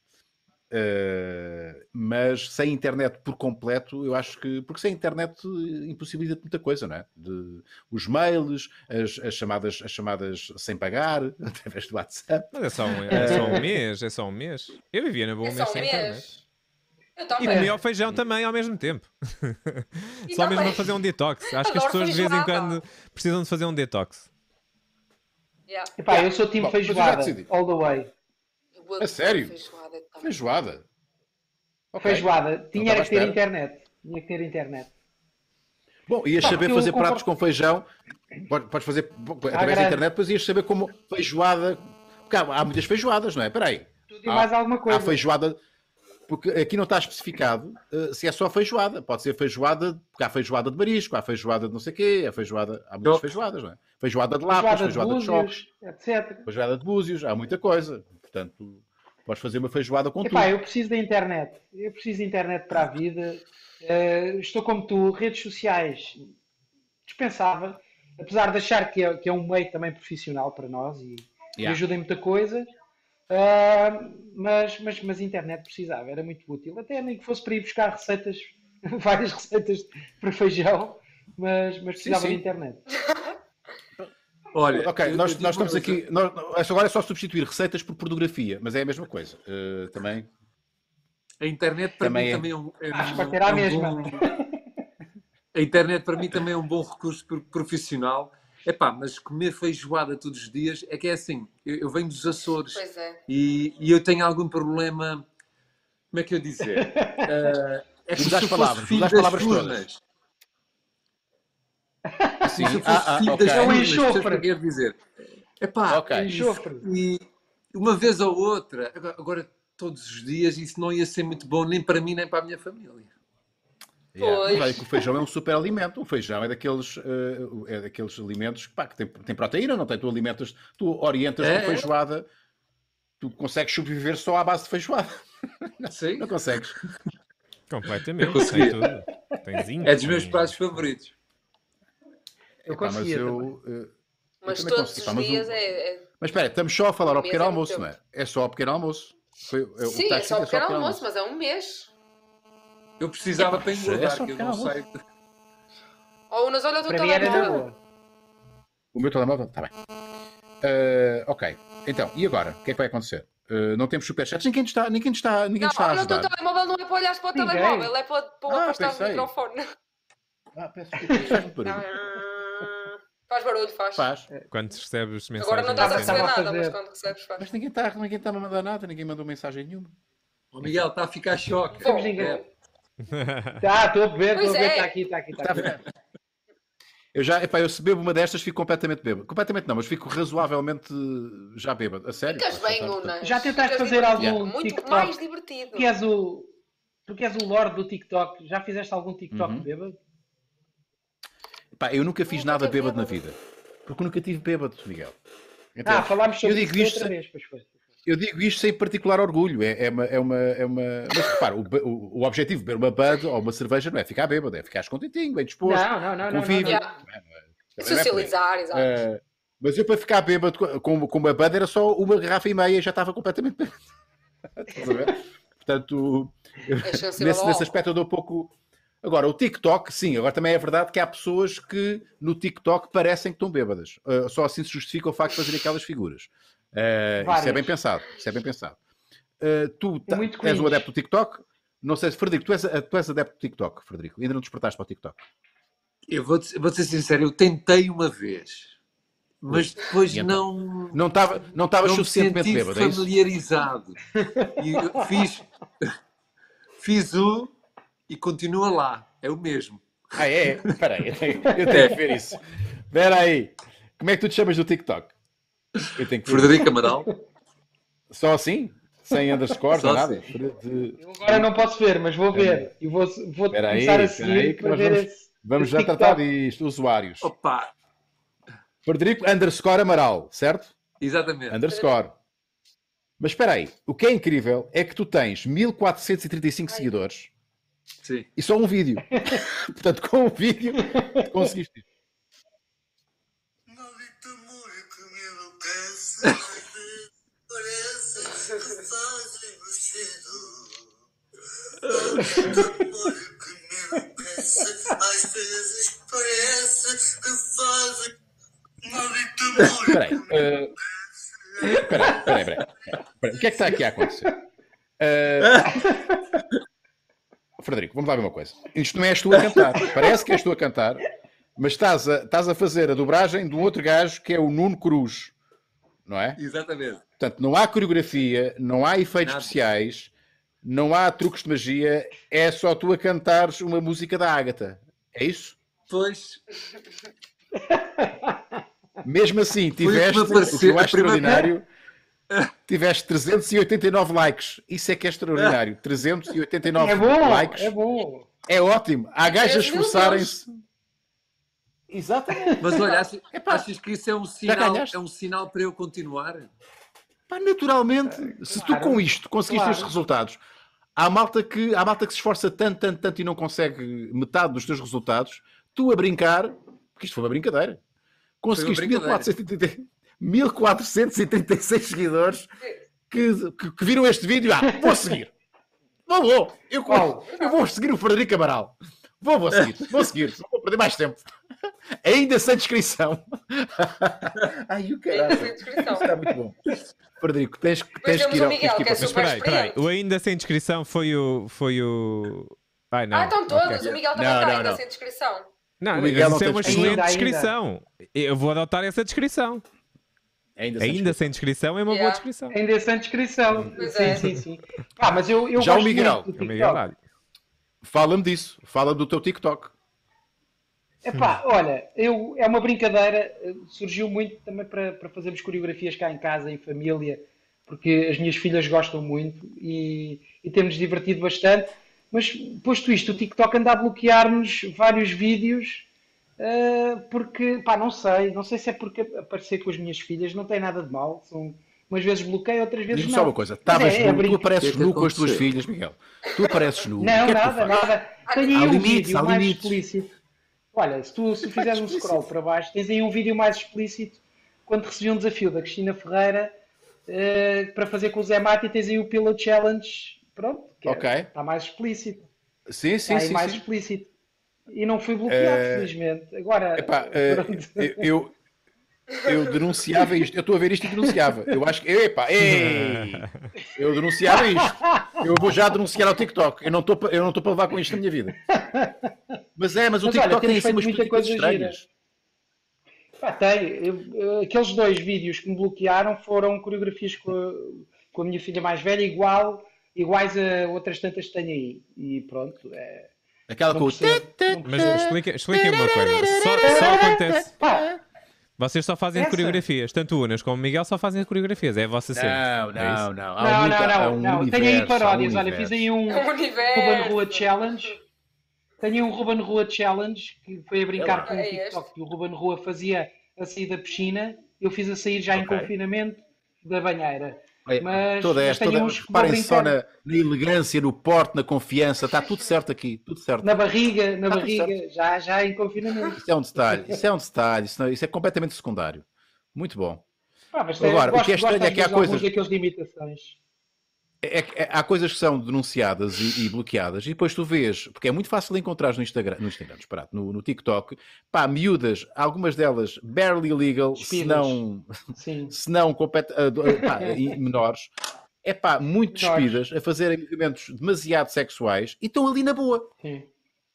uh, mas sem internet por completo, eu acho que. Porque sem internet eh, impossibilita muita coisa, não é? De, os mails, as, as chamadas, as chamadas sem pagar, através do WhatsApp. Mas é só, um, é só um mês, é só um mês. Eu vivia na boa É um mês sem internet. E também. comia o feijão também ao mesmo tempo. E Só mesmo a fazer um detox. Acho que as pessoas de vez em quando precisam de fazer um detox. Yeah. Epá, eu sou time Bom, feijoada, all the way. A sério? feijoada. Feijoada. Ok. Feijoada. Tinha que ter internet. Tinha que ter internet. Bom, ias Pá, saber fazer pratos com feijão, Pode- podes fazer através da internet, depois ias saber como feijoada. Porque há, há muitas feijoadas, não é? Espera aí. Tudo e mais alguma coisa. Há feijoada. Porque aqui não está especificado eh, se é só feijoada. Pode ser feijoada, porque há feijoada de marisco, há feijoada de não sei o quê, há feijoada. Há muitas feijoadas, não é? Feijoada de lápis, Feijoada de choques, etc. feijoada de búzios, há muita coisa. Portanto, podes fazer uma feijoada com Epá, tudo. eu preciso da internet. Eu preciso de internet para a vida. Eh, estou como tu, redes sociais dispensável, apesar de achar que é, que é um meio também profissional para nós e, e Yeah. ajuda em muita coisa. Ah, mas, mas, mas a internet precisava, era muito útil. Até nem que fosse para ir buscar receitas, várias receitas para feijão, mas, mas precisava sim. de internet. Olha, Ok, eu- nós, nós estamos aqui. Nós, agora é só substituir receitas por pornografia, mas é a mesma coisa. Eh, também. A internet para Também mim é. também é um, é Acho um- que é um mesma. bom- A internet para mim também é um bom recurso pro- profissional. Epá, mas comer feijoada todos os dias é que é assim. Eu, eu venho dos Açores Pois é. e, e eu tenho algum problema. Como é que eu dizer? Ah, é se eu palavras, às das palavras todas. furnas. Sim, Se ah, ah, filho ok. das É um enxofre. que quero dizer? Epá, Ok. Um enxofre. e uma vez ou outra, agora, agora todos os dias, isso não ia ser muito bom nem para mim nem para a minha família. Yeah. Pois. O feijão é um super alimento. O feijão é daqueles, eh, é daqueles alimentos pá, que tem, tem proteína, não tem? Tu alimentas, tu orientas É, com é. feijoada, tu consegues sobreviver só à base de feijoada. Sim, Não consegues. Completamente. Eu consegui. Tudo. É dos meus pratos favoritos. Eu Epá, mas conseguia também. eu, eh, Mas também todos consegui, os pá, mas o- dias é, é- Mas espera, estamos só a falar ao pequeno é almoço, não é? É só ao pequeno almoço. Foi, o Sim, é só o escrito pequeno almoço, mas é um mês. Eu precisava para é engordar, só que eu não sei. Ou Unas, olha o teu telemóvel. O meu telemóvel? Está bem. Eh, ok. Então, e agora? O que é que vai acontecer? Uh, não temos superchats. Ninguém está, ninguém está, ninguém Não, está a olha, o teu ajudar. telemóvel não é para olhar para o Ninguém. telemóvel, é para, para Ah, afastar o microfone. Ah, peço desculpa, isto faz barulho. Faz barulho, faz. Faz. Quando recebes mensagens. Agora não estás a assim. Receber nada, mas quando recebes, faz. Mas ninguém está ninguém está a mandar nada, ninguém mandou mensagem nenhuma. O Miguel está a ficar choque. Temos ninguém. É. Tá, estou Pois estou a ver, é. está aqui, está aqui, está Está aqui. Eu já, epá, eu se bebo uma destas fico completamente bêbado. Completamente não, mas fico razoavelmente já bêbado. A sério? Ficas bem, já está- Unas. Já tentaste Ficas fazer divertido. algum Muito TikTok? mais divertido. Tu que és o, tu que és o lord do TikTok, já fizeste algum TikTok Uhum. bêbado? Pá, eu nunca fiz Nunca nada teve bêbado na bêbado. vida. Porque nunca tive bêbado, Miguel. Ah, Entendes? falámos sobre eu digo isso isto outra vez, pois foi. Eu digo isto sem particular orgulho. É, é uma, é, uma, é uma. Mas repara, o, o, o objetivo de beber uma Bud ou uma cerveja não é ficar bêbado, é ficar contentinho, bem disposto, Não, não, não, não, convívio. não, não. Não é- é- socializar, exato. Eh, mas eu para ficar bêbado com, com, uma Bud era só uma garrafa e meia e já estava completamente bêbado. Estás a ver? Portanto, eu- nesse, nesse aspecto eu dou pouco. Agora, o TikTok, sim, agora também é verdade que há pessoas que no TikTok parecem que estão bêbadas. Uh, só assim se justifica o facto de fazer aquelas figuras. Uh, isso é bem pensado. Isso é bem pensado. Uh, tu muito és um adepto do TikTok? Não sei se, Frederico, tu és, tu és adepto do TikTok, Frederico. Ainda não despertaste para o TikTok. Eu vou, vou ser sincero, eu tentei uma vez, mas depois então? não. Não estava não me suficientemente senti bêbado, é isso? familiarizado. E eu fiz, fiz um e continua lá. É o mesmo. Ah, é? Espera aí, eu tenho, eu tenho que ver isso. Espera aí. Como é que tu te chamas do TikTok? Eu tenho que. Frederico Amaral. Só assim? Sem underscore, nada? assim. Eu agora não posso ver, mas vou ver. E vou, vou Espera aí, começar a seguir para ver vamos- esse. Vamos esse já TikTok. tratar disto, usuários. Opa, Frederico underscore Amaral, certo? exatamente. Underscore. Mas espera aí, o que é incrível é que tu tens 1435 Ai. seguidores Sim. e só um vídeo. Portanto, com um vídeo tu conseguiste. isto. Maldito amor que me enlouquece, às vezes parece que fazem cedo. Maldito amor que me enlouquece, às vezes parece que fazem. Maldito amor Espera aí. que me eh, Espera aí, espera aí, espera aí. Espera aí, O que é que está aqui a acontecer? Eh, Frederico, vamos lá ver uma coisa. Isto não és tu a cantar. Parece que és tu a cantar, mas estás a, estás a fazer a dobragem de um outro gajo que é o Nuno Cruz. Não é? Exatamente. Portanto, não há coreografia, não há efeitos Nada. especiais, não há truques de magia, é só tu a cantares uma música da Ágata. É isso? Pois, Mesmo assim, tiveste, o que eu acho primeira- extraordinário, tiveste 389 likes. Isso é que é extraordinário. 389 É bom, likes. é bom. É ótimo. Há Dez mil esforçarem-se. Exatamente. mas olha, achas, Epá, achas que isso é um sinal, é um sinal para eu continuar? Pá, naturalmente, se tu claro, com isto conseguiste claro. estes resultados, há malta, que, há malta que se esforça tanto, tanto, tanto e não consegue metade dos teus resultados, tu a brincar, porque isto foi uma brincadeira, conseguiste brincadeira. 1430 1436 seguidores que, que- que viram este vídeo. Ah, vou seguir. Vou, vou. Eu, Qual? eu vou seguir o Frederico Amaral. Vou, vou seguir. Vou seguir. Não vou perder mais tempo. Ainda sem descrição. Ai, o Ainda sem descrição. Está muito bom. Frederico, tens, que- tens que ir ao Miguel, tens que ir que é Mas espera aí, espera aí. O ainda sem descrição foi o. Foi o. Ai não. Ah, estão todos. Ok. O Miguel também Não, está não, ainda não. sem descrição. Não, O Miguel não isso é uma excelente Ainda, ainda. descrição. Eu vou adotar essa descrição. Ainda sem Ainda sem descrição é uma boa Yeah. descrição. Ainda sem descrição. Pois sim, é. sim, sim. Ah, mas eu, eu Já o Miguel. muito do O TikTok. Miguel Alho. Fala-me disso. Fala do teu TikTok. Epá, olha, eu, é uma brincadeira, surgiu muito também para, para fazermos coreografias cá em casa, em família, porque as minhas filhas gostam muito e, e temos divertido bastante. Mas, posto isto, o TikTok anda a bloquear-nos vários vídeos, eh, porque, pá, não sei, não sei se é porque aparecer com as minhas filhas não tem nada de mal, são, umas vezes bloqueio, outras vezes Diz-me não. só uma coisa. Mas Estavas é, é nu, tu brinca- apareces é nu com as tuas filhas, Miguel. Tu apareces nu. Não, o que é que tu nada, fazes? nada. Há Tem aí um limites, vídeo há mais limites. explícito. Olha, se tu se fizeres um scroll para baixo, tens aí um vídeo mais explícito quando recebi um desafio da Cristina Ferreira eh, para fazer com o Zé Mata e tens aí o Pillow Challenge. Pronto, que é- Ok. está mais explícito. Sim, Está sim, aí sim. mais sim. explícito. E não fui bloqueado, Eh, felizmente. Agora, Epá, pronto. eu, eu denunciava isto. Eu estou a ver isto e denunciava. Eu acho que. Epá, ei! Eu denunciava isto. Eu vou já denunciar ao TikTok. Eu não estou pa- eu não estou para levar com isto na minha vida. Mas é, mas o Mas olha, TikTok tem assim umas feito muita políticas coisa estranhas. Pá, tem. Eu- eu- aqueles dois vídeos que me bloquearam foram coreografias com a, com a minha filha mais velha, igual, iguais a outras tantas que tenho aí. E pronto. É, Aquela com o. Mas percebo. explica- expliquem uma coisa. Só, só acontece. Pá, Vocês só fazem Essa? coreografias. Tanto o Unas como o Miguel só fazem coreografias. É a vossa cena. Não, É isso? não, não. Há não, muita- não, não, um não. Tenho aí há um paródias. Olha, fiz aí um É um. Ruben Rua Challenge. Tenho aí um Ruben Rua Challenge que foi a brincar com o É TikTok. que O Ruben Rua fazia a sair da piscina. Eu fiz a sair já em Ok. confinamento da banheira. Mas toda esta, toda, reparem só na, na elegância, no porte, na confiança, está tudo certo aqui, tudo certo. Na barriga, na Tá tudo barriga, já, já em confinamento. Isso é um detalhe, isso é um detalhe, isso, não- isso é completamente secundário. Muito bom. Ah, Agora, o gosto- que é estranho é que há coisas- daqueles de imitações. É é- há coisas que são denunciadas e, e bloqueadas, e depois tu vês, porque é muito fácil encontrar no Instagram, no Instagram, disparado, no, no TikTok, pá, miúdas, algumas delas barely legal, se não, se não compet- ah, do- ah, pá, e menores, é pá, muito despidas, a fazerem movimentos demasiado sexuais e estão ali na boa. Sim.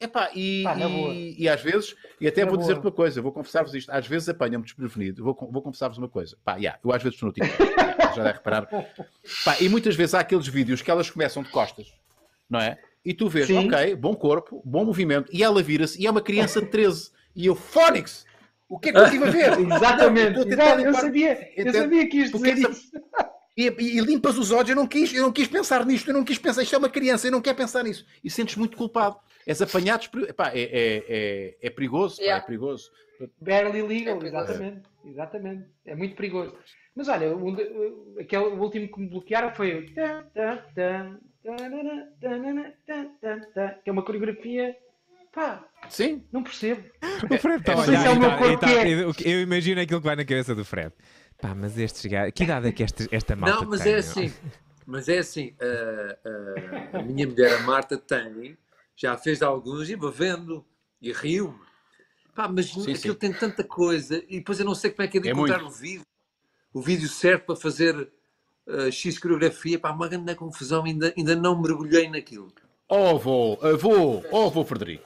Epá, e, Pá, e, e às vezes, e até Na vou dizer-te uma coisa, vou confessar-vos isto, às vezes apanham-me desprevenido, vou, vou confessar-vos uma coisa, pá, yeah, eu às vezes estou no TikTok, já deve reparar, pá, e muitas vezes há aqueles vídeos que elas começam de costas, não é? E tu vês, Sim. ok, bom corpo, bom movimento, e ela vira-se, e é uma criança de 13, e eu, Fónix, o que é que eu estive a ver? Exatamente. Exato, eu sabia, eu Entende? sabia que isto Porque dizer é isso. e, e- e limpas os olhos, eu não, quis, eu não quis pensar nisto, eu não quis pensar, isto é uma criança, eu não quero pensar nisso. E sentes muito culpado. És apanhado, despre- epá, é, é, é, é perigoso, pá, Yeah. é perigoso. Barely legal, É exatamente. Exatamente. É muito perigoso. Mas olha, o, o- aquele, o último que me bloquearam foi o. Que é uma coreografia. Pá, Sim, não percebo. O Fred está a olhar é o meu tá- corpo tá- é. eu- imagino aquilo que vai na cabeça do Fred. Pá, mas estes gajos. Que idade é que este- esta malta Não, mas tem, é assim. Mas é assim. a- a- a minha mulher, a Marta, tem. Já fez alguns e vou vendo. E Pá, mas Sim, aquilo sim. tem tanta coisa. E depois eu não sei como é que é de É encontrar muito. o vídeo. O vídeo certo para fazer uh, X coreografia. Pá, uma grande confusão. Ainda, ainda não mergulhei naquilo. Oh, avô, avô, oh, avô Frederico.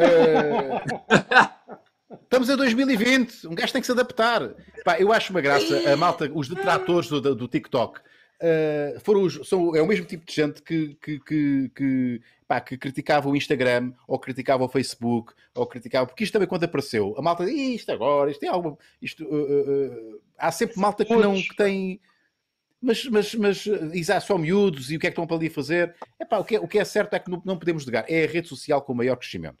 Eh, Estamos em 2020, um gajo tem que se adaptar. Pá, eu acho uma graça, a malta, os detratores do, do- TikTok, eh, foram os- são, é o mesmo tipo de gente que, que, que, que, pá, que criticava o Instagram, ou criticava o Facebook, ou criticava, porque isto também quando apareceu, a malta diz, "Ih, isto agora, isto tem algo, isto, eh, eh", há sempre malta que não, que tem, mas, mas, mas isso há só miúdos e o que é que estão para ali fazer? Epá, o, que é, o que é certo é que não, não podemos negar, é a rede social com o maior crescimento.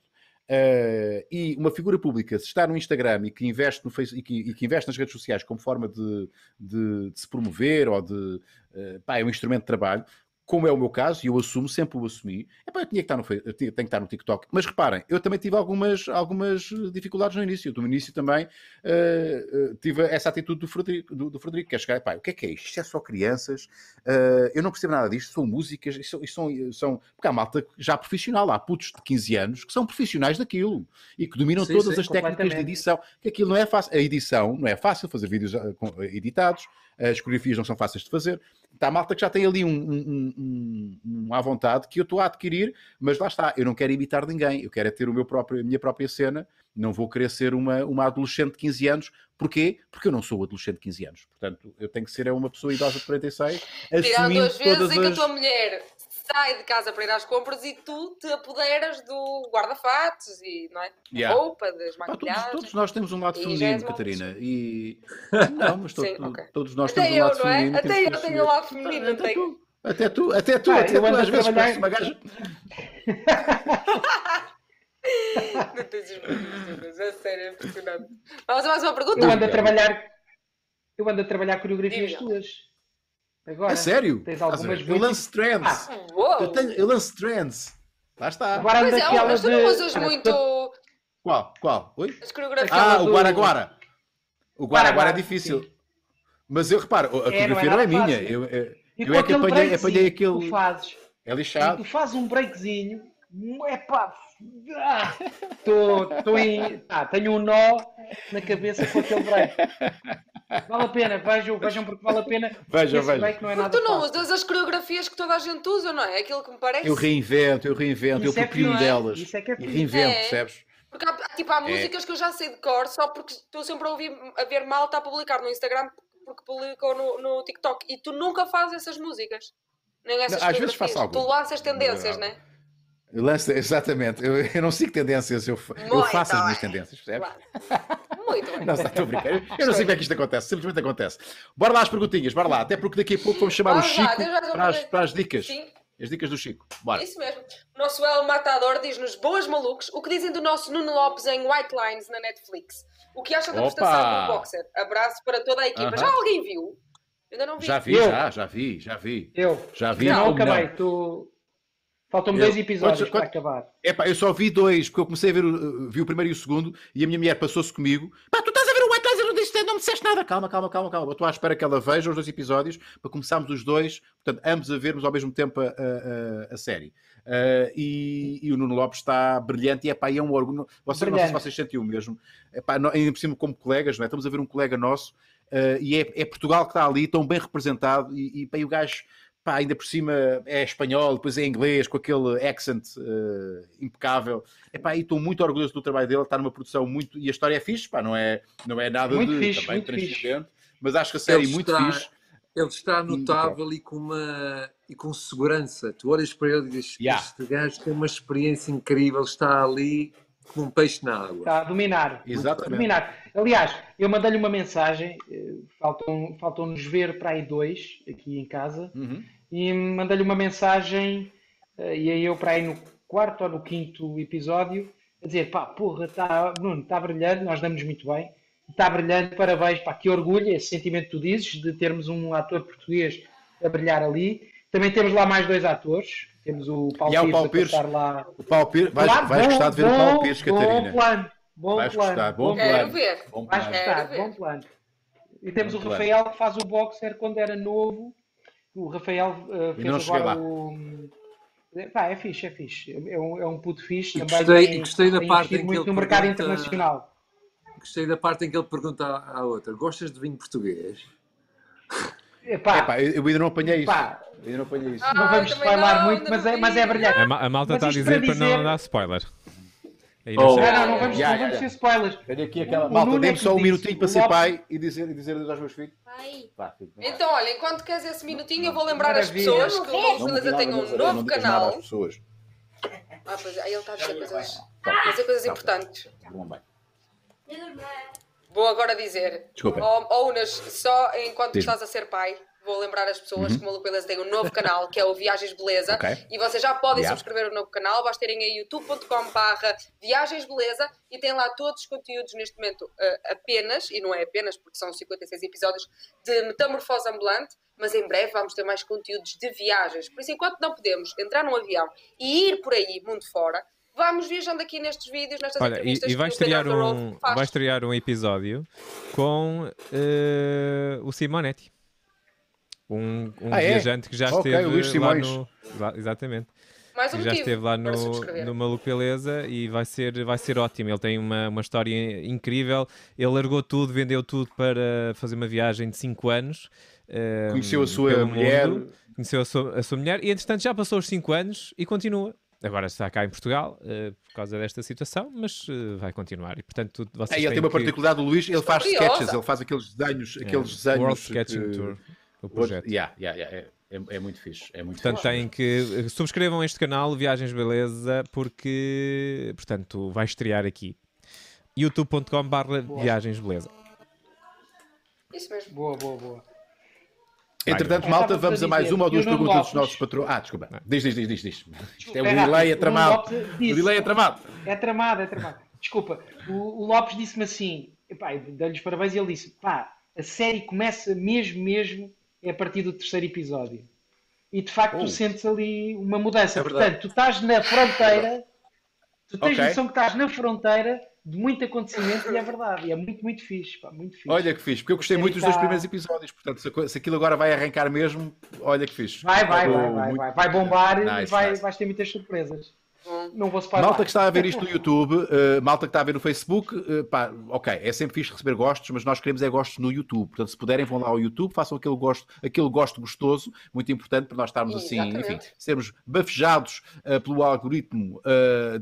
Eh, e uma figura pública, se está no Instagram e que investe, no face, e que, e que investe nas redes sociais como forma de, de- de se promover ou de. eh, pá, é um instrumento de trabalho, como é o meu caso, e eu assumo, sempre o assumi, epá, eu tinha que estar no, eu tinha- tenho que estar no TikTok. Mas reparem, eu também tive algumas, algumas dificuldades no início. No início também eh, eh, tive essa atitude do Frederico, do, do Frederico que é chegar, pá, o que é que é isto? Isto é só crianças, eh, eu não percebo nada disto, são músicas, isto, são- isto são, são. Porque há malta já profissional, há putos de 15 anos que são profissionais daquilo e que dominam Sim, todas sim, as técnicas de edição, que aquilo não é fácil. A edição não é fácil, fazer vídeos editados, as coreografias não são fáceis de fazer. Está a malta que já tem ali um, um, um, um à vontade que eu estou a adquirir, mas lá está, eu não quero imitar ninguém, eu quero é ter o meu próprio, a minha própria cena, não vou querer ser uma, uma adolescente de 15 anos. Porquê? Porque eu não sou adolescente de 15 anos. Portanto, eu tenho que ser é uma pessoa idosa de 46, Tirar duas vezes todas em que a as... tua mulher sai de casa para ir às compras e tu te apoderas do guarda-fatos e não é? Yeah. roupa, das Pá, todos, maquilhagens. todos nós temos um lado feminino, Catarina. E... Não, mas to- Sim, to- ok. todos nós Até temos um eu, lado não é? feminino. Até eu tenho assumir. lado feminino, não Até tenho. tu, até tu, até tu, Pá, até tu às vezes trabalhar- parece uma gaja. Não tens os é sério, é impressionante. Vamos a mais uma pergunta? Eu ando a trabalhar. Eu ando a trabalhar coreografias tuas. Agora. É sério? Tens algumas ver? Eu lanço trends. Uou! Eu, tenho, eu lanço trends. Lá está. Agora Pois é, mas tu de. não usas muito Qual? Qual? Oi? as coreografias. Ah, Aquela o do- Guaraguara. O Guaraguara é difícil. sim. Mas eu reparo, a não é coreografia não é minha. fácil. Eu, eu, E eu é que aquele apanhei, apanhei que tu aquele. fazes. É lixado. tu fazes um breakzinho Epá, estou em. Ah, tenho um nó na cabeça com aquele break. Vale a pena, vejam, vejam porque vale a pena. Vejam, vejam. break não é nada tu não fácil. usas as coreografias que toda a gente usa, não é? Aquilo que me parece. Eu reinvento, eu reinvento, eu Isso é copio fixe. delas. Isso é que é e reinvento, É. percebes? Porque há, tipo, há músicas que eu já sei de cor só porque estou sempre a ouvir a ver malta a publicar no Instagram porque publicou no, no TikTok e tu nunca fazes essas músicas. Nem essas Não, às vezes faço Tu algum. lanças tendências, Não, é? Eu lanço- exatamente, eu, eu não sigo tendências, eu, eu faço as minhas tendências, percebes? Claro. Muito bem. Não, está, estou a brincar. Eu eu não sei como é que isto acontece, simplesmente acontece. Bora lá às perguntinhas, bora lá, até porque daqui a pouco vamos chamar o Vamos lá, Chico estou para as, para- as dicas. Sim, As dicas do Chico. Bora. isso mesmo. O nosso El Matador diz-nos boas malucos o que dizem do nosso Nuno Lopes em White Lines na Netflix. O que acham da Opa! prestação do boxer? Abraço para toda a equipa. Aham. Já alguém viu? Eu ainda não vi. Já vi, Eu. já, já vi, já vi. Eu Já vi, não acabei. Tu... Faltam-me Eu- dois episódios Quantos- para quantos- acabar. Epá, eu só vi dois, porque eu comecei a ver, o- vi o primeiro e o segundo, e a minha mulher passou-se comigo. Pá, tu estás a ver o White Lines, não, disse, não me disseste nada. Calma, calma, calma, calma. Eu estou à espera que ela veja os dois episódios, para começarmos os dois, portanto, ambos a vermos ao mesmo tempo a, a- a- série. Ah, e, e o Nuno Lopes está brilhante e, epá, e é um orgulho. Vocês, não sei se vocês sentem o mesmo. Epá, nó- ainda por cima como colegas, não é? estamos a ver um colega nosso, ah, e é, é Portugal que está ali, tão bem representado, e, e, pá, e o gajo pá, ainda por cima é espanhol, depois é inglês, com aquele accent eh, impecável. Epá, e estou muito orgulhoso do trabalho dele, está numa produção muito. E a história é fixe, pá, não é, não é nada Muito de fixe, também muito transcendente, mas acho que a série Ele é muito está- fixe. Ele está notável e com, uma, e com segurança. Tu olhas para ele e dizes: Yeah. Este gajo tem uma experiência incrível, está ali como um peixe na água. Está a dominar. Exatamente. A dominar. Aliás, eu mandei-lhe uma mensagem. eh, Faltam, faltam-nos ver para aí dois aqui em casa. Uhum. E mandei-lhe uma mensagem. eh, E aí eu para aí no quarto ou no quinto episódio. A dizer, pá, porra, tá, Bruno, está brilhante. Nós damos muito bem. Está brilhante, parabéns, pá, que orgulho. Esse sentimento que tu dizes de termos um ator português a brilhar ali. Também temos lá mais dois atores. Temos o Paulo E há o Pires Paulo a Pires. passar lá. O Paulo Pires, vais, Claro, vais bom, gostar de ver o bom, Paulo Pires, Bom Catarina. plano, bom Vais plano. gostar, bom Quero plano. ver. Bom Vais plano. gostar, Quero ver. bom plano. E temos Bom o plano. Rafael que faz o boxer quando era novo. O Rafael uh, fez agora lá. o. Pá, é fixe, é fixe. É um, é um puto fixe. E Também gostei- tem- e gostei da tem parte em que muito ele no mercado pergunta- internacional. Gostei da parte em que ele pergunta à à outra: Gostas de vinho português? Epá, Epá, eu, ainda não apanhei isso. Eu ainda não apanhei isso. Ah, não vamos spoiler não, muito, mas é, mas é brilhante. A, ma- a malta está a dizer para para não dizer- dar spoiler. Oh. não. Não, vamos, Já, não vamos já. ser spoilers. Tenho aqui aquela. O Malta, é dê-me que só um disse, minutinho para ser Lopes- pai e dizer, e dizer adeus aos meus filhos. Vá, filho, vá. Então, olha, enquanto queres esse minutinho, eu vou lembrar as pessoas que o Lobo Beleza tem um novo não digas nada canal. às pessoas. Ah, pois é, aí ele está a dizer coisas, a dizer coisas importantes. Bom, bem. Vou agora dizer, Desculpem. ó ó, Unas, só enquanto Diz-me. estás a ser pai, vou lembrar as pessoas que o Maluco Beleza tem um novo canal, que é o Viagens Beleza, Ok. e vocês já podem Yeah. subscrever o novo canal, basta irem a youtube.com barra Viagens Beleza, e tem lá todos os conteúdos neste momento eh, apenas, e não é apenas porque são 56 episódios, de Metamorfose Ambulante, mas em breve vamos ter mais conteúdos de viagens. Por isso, enquanto não podemos entrar num avião e ir por aí, mundo fora, vamos viajando aqui nestes vídeos, nestas Olha, e, entrevistas e vai que o estrear um, estrear um episódio com eh, o Simonetti. Um, um Ah, é? viajante que já Ok, esteve o Luís lá Simões. no. Exa- Exatamente. Mais um que já motivo esteve lá no, no Maluco Beleza e vai ser, vai ser ótimo. Ele tem uma, uma história incrível. Ele largou tudo, vendeu tudo para fazer uma viagem de 5 anos. eh, Conheceu a sua mulher. mundo. Conheceu a sua, a sua mulher e, entretanto, já passou os 5 anos e continua. Agora está cá em Portugal eh, por causa desta situação, mas eh, vai continuar. E, portanto, vocês Ah, ele têm tem uma que- particularidade, o Luís, ele faz curiosa. sketches, ele faz aqueles desenhos, é, aqueles desenhos. World Sketching que- Tour, o projeto. Yeah, yeah, yeah, é, é, é muito fixe. É muito Portanto, fixe. têm que subscrevam este canal Viagens Beleza porque, portanto, vai estrear aqui. youtube.com/barra Viagens Beleza. Isso mesmo. Boa, boa, boa. Entretanto, Eu malta, vamos a mais dizer, uma ou duas o perguntas dos Lopes? nossos patrões. Ah, desculpa. Diz, diz, diz, diz. diz. Isto é o delay é o tramado. O disse- delay é tramado. É tramado, é tramado. Desculpa, o, o Lopes disse-me assim, dei-lhe os parabéns e ele disse, pá, a série começa mesmo, mesmo, é a partir do terceiro episódio. E de facto Oh. tu sentes ali uma mudança. É. Portanto, tu estás na fronteira, tu tens Ok. noção que estás na fronteira de muito acontecimento e é verdade. E é muito, muito fixe, pá, muito fixe. Olha que fixe, porque eu gostei muito dos dois primeiros episódios. Portanto, se, aquilo agora vai arrancar mesmo, olha que fixe. Vai, vai, vai, vai, vai. Vai bombar e vai, vais ter muitas surpresas. Bom. não. Vou separar. Malta que está a ver isto no YouTube, eh, malta que está a ver no Facebook, eh, pá, ok, é sempre fixe receber gostos, mas nós queremos é gostos no YouTube. Portanto, se puderem, vão lá ao YouTube, façam aquele gosto, aquele gosto gostoso, muito importante para nós estarmos assim, Exatamente. enfim, sermos bafejados eh, pelo algoritmo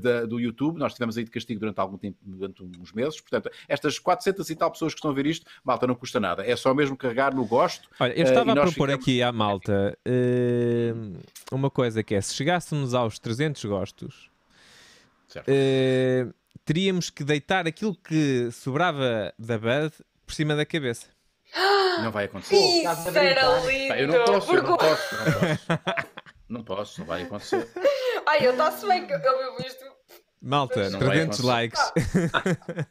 da- do YouTube. Nós estivemos aí de castigo durante algum tempo, durante uns meses. Portanto, estas 400 e tal pessoas que estão a ver isto, malta, não custa nada. É só mesmo carregar no gosto. Olha, eu estava a propor ficamos- aqui à malta uma coisa que é, se chegássemos aos 300 gostos, Certo. eh, teríamos que deitar aquilo que sobrava da Bud por cima da cabeça. Não vai acontecer. Isso era lindo! Pá, eu não posso, eu não Porque- posso, não posso. Não posso, não vai acontecer. Ai, eu está-se bem que eu vivo isto. Malta, Não vai 300 acontecer. likes.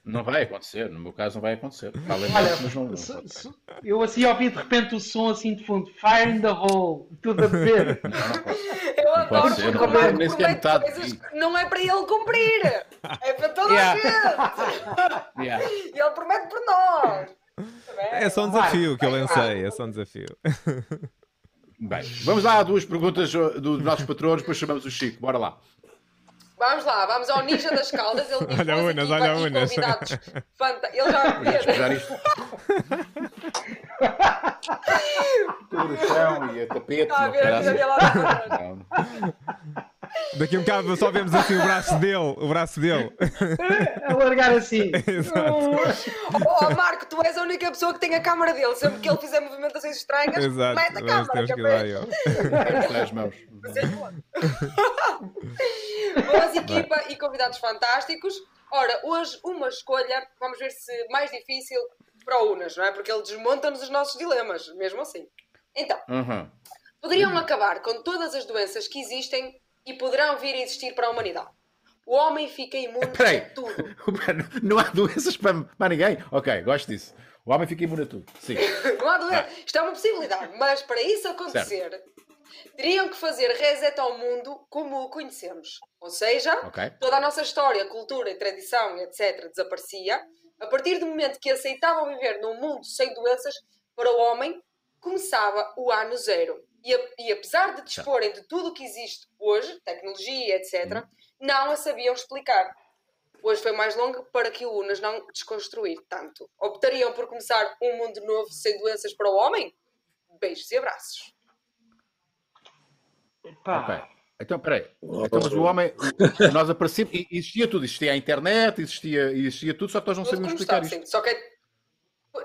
Não vai acontecer, no meu caso não vai acontecer. Olha, mas não, não se- se- eu assim ouvi de repente o som assim de fundo, fire in the hole, tudo a beber. Não, não pode. Eu adoro pode ser, não o pode, Marco nem sequer promete metade coisas que não é para ele cumprir. É para toda Yeah. a gente. Yeah. E ele promete por nós. É só um desafio que eu lancei, é só um desafio. Bem, vamos lá a duas perguntas dos nossos patronos, depois chamamos o Chico. Bora lá. Vamos lá, vamos ao Ninja das Caldas. Ele diz Olha Unas, olha e Unas. fanta- Ele já. Tudo no chão e a tapete. Está a ver a Daqui a um bocado só vemos assim o braço dele, o braço dele. A largar assim. Oh, Marco, tu és a única pessoa que tem a câmara dele. Sempre que ele fizer movimentações estranhas, Exato, mete a câmara. temos que é lá, as mãos. Boas equipa e convidados fantásticos. Ora, hoje uma escolha, vamos ver se mais difícil para o Unas, não é? Porque ele desmonta-nos os nossos dilemas, mesmo assim. Então, Uhum. poderiam acabar com todas as doenças que existem e poderão vir a existir para a humanidade. O homem fica imune Espera aí. a tudo. Não há doenças para, para ninguém? Ok, gosto disso. O homem fica imune a tudo. Sim. Não há doença. Isto é uma possibilidade, mas para isso acontecer, teriam que fazer reset ao mundo como o conhecemos. Ou seja, Ok. toda a nossa história, cultura e tradição, etc., desaparecia. A partir do momento que aceitavam viver num mundo sem doenças, para o homem começava o ano zero. E, a- e apesar de disporem de tudo o que existe hoje, tecnologia, etc., não a sabiam explicar. Hoje foi mais longo para que o Unas não desconstruir tanto. Optariam por começar um mundo novo sem doenças para o homem? Beijos e abraços. Pá, Ok. Então, peraí. Então, mas o homem, nós aparecemos, e existia tudo, existia a internet, existia, existia tudo, só que nós não Tudo sabemos como explicar está, isto. sim. Só que é-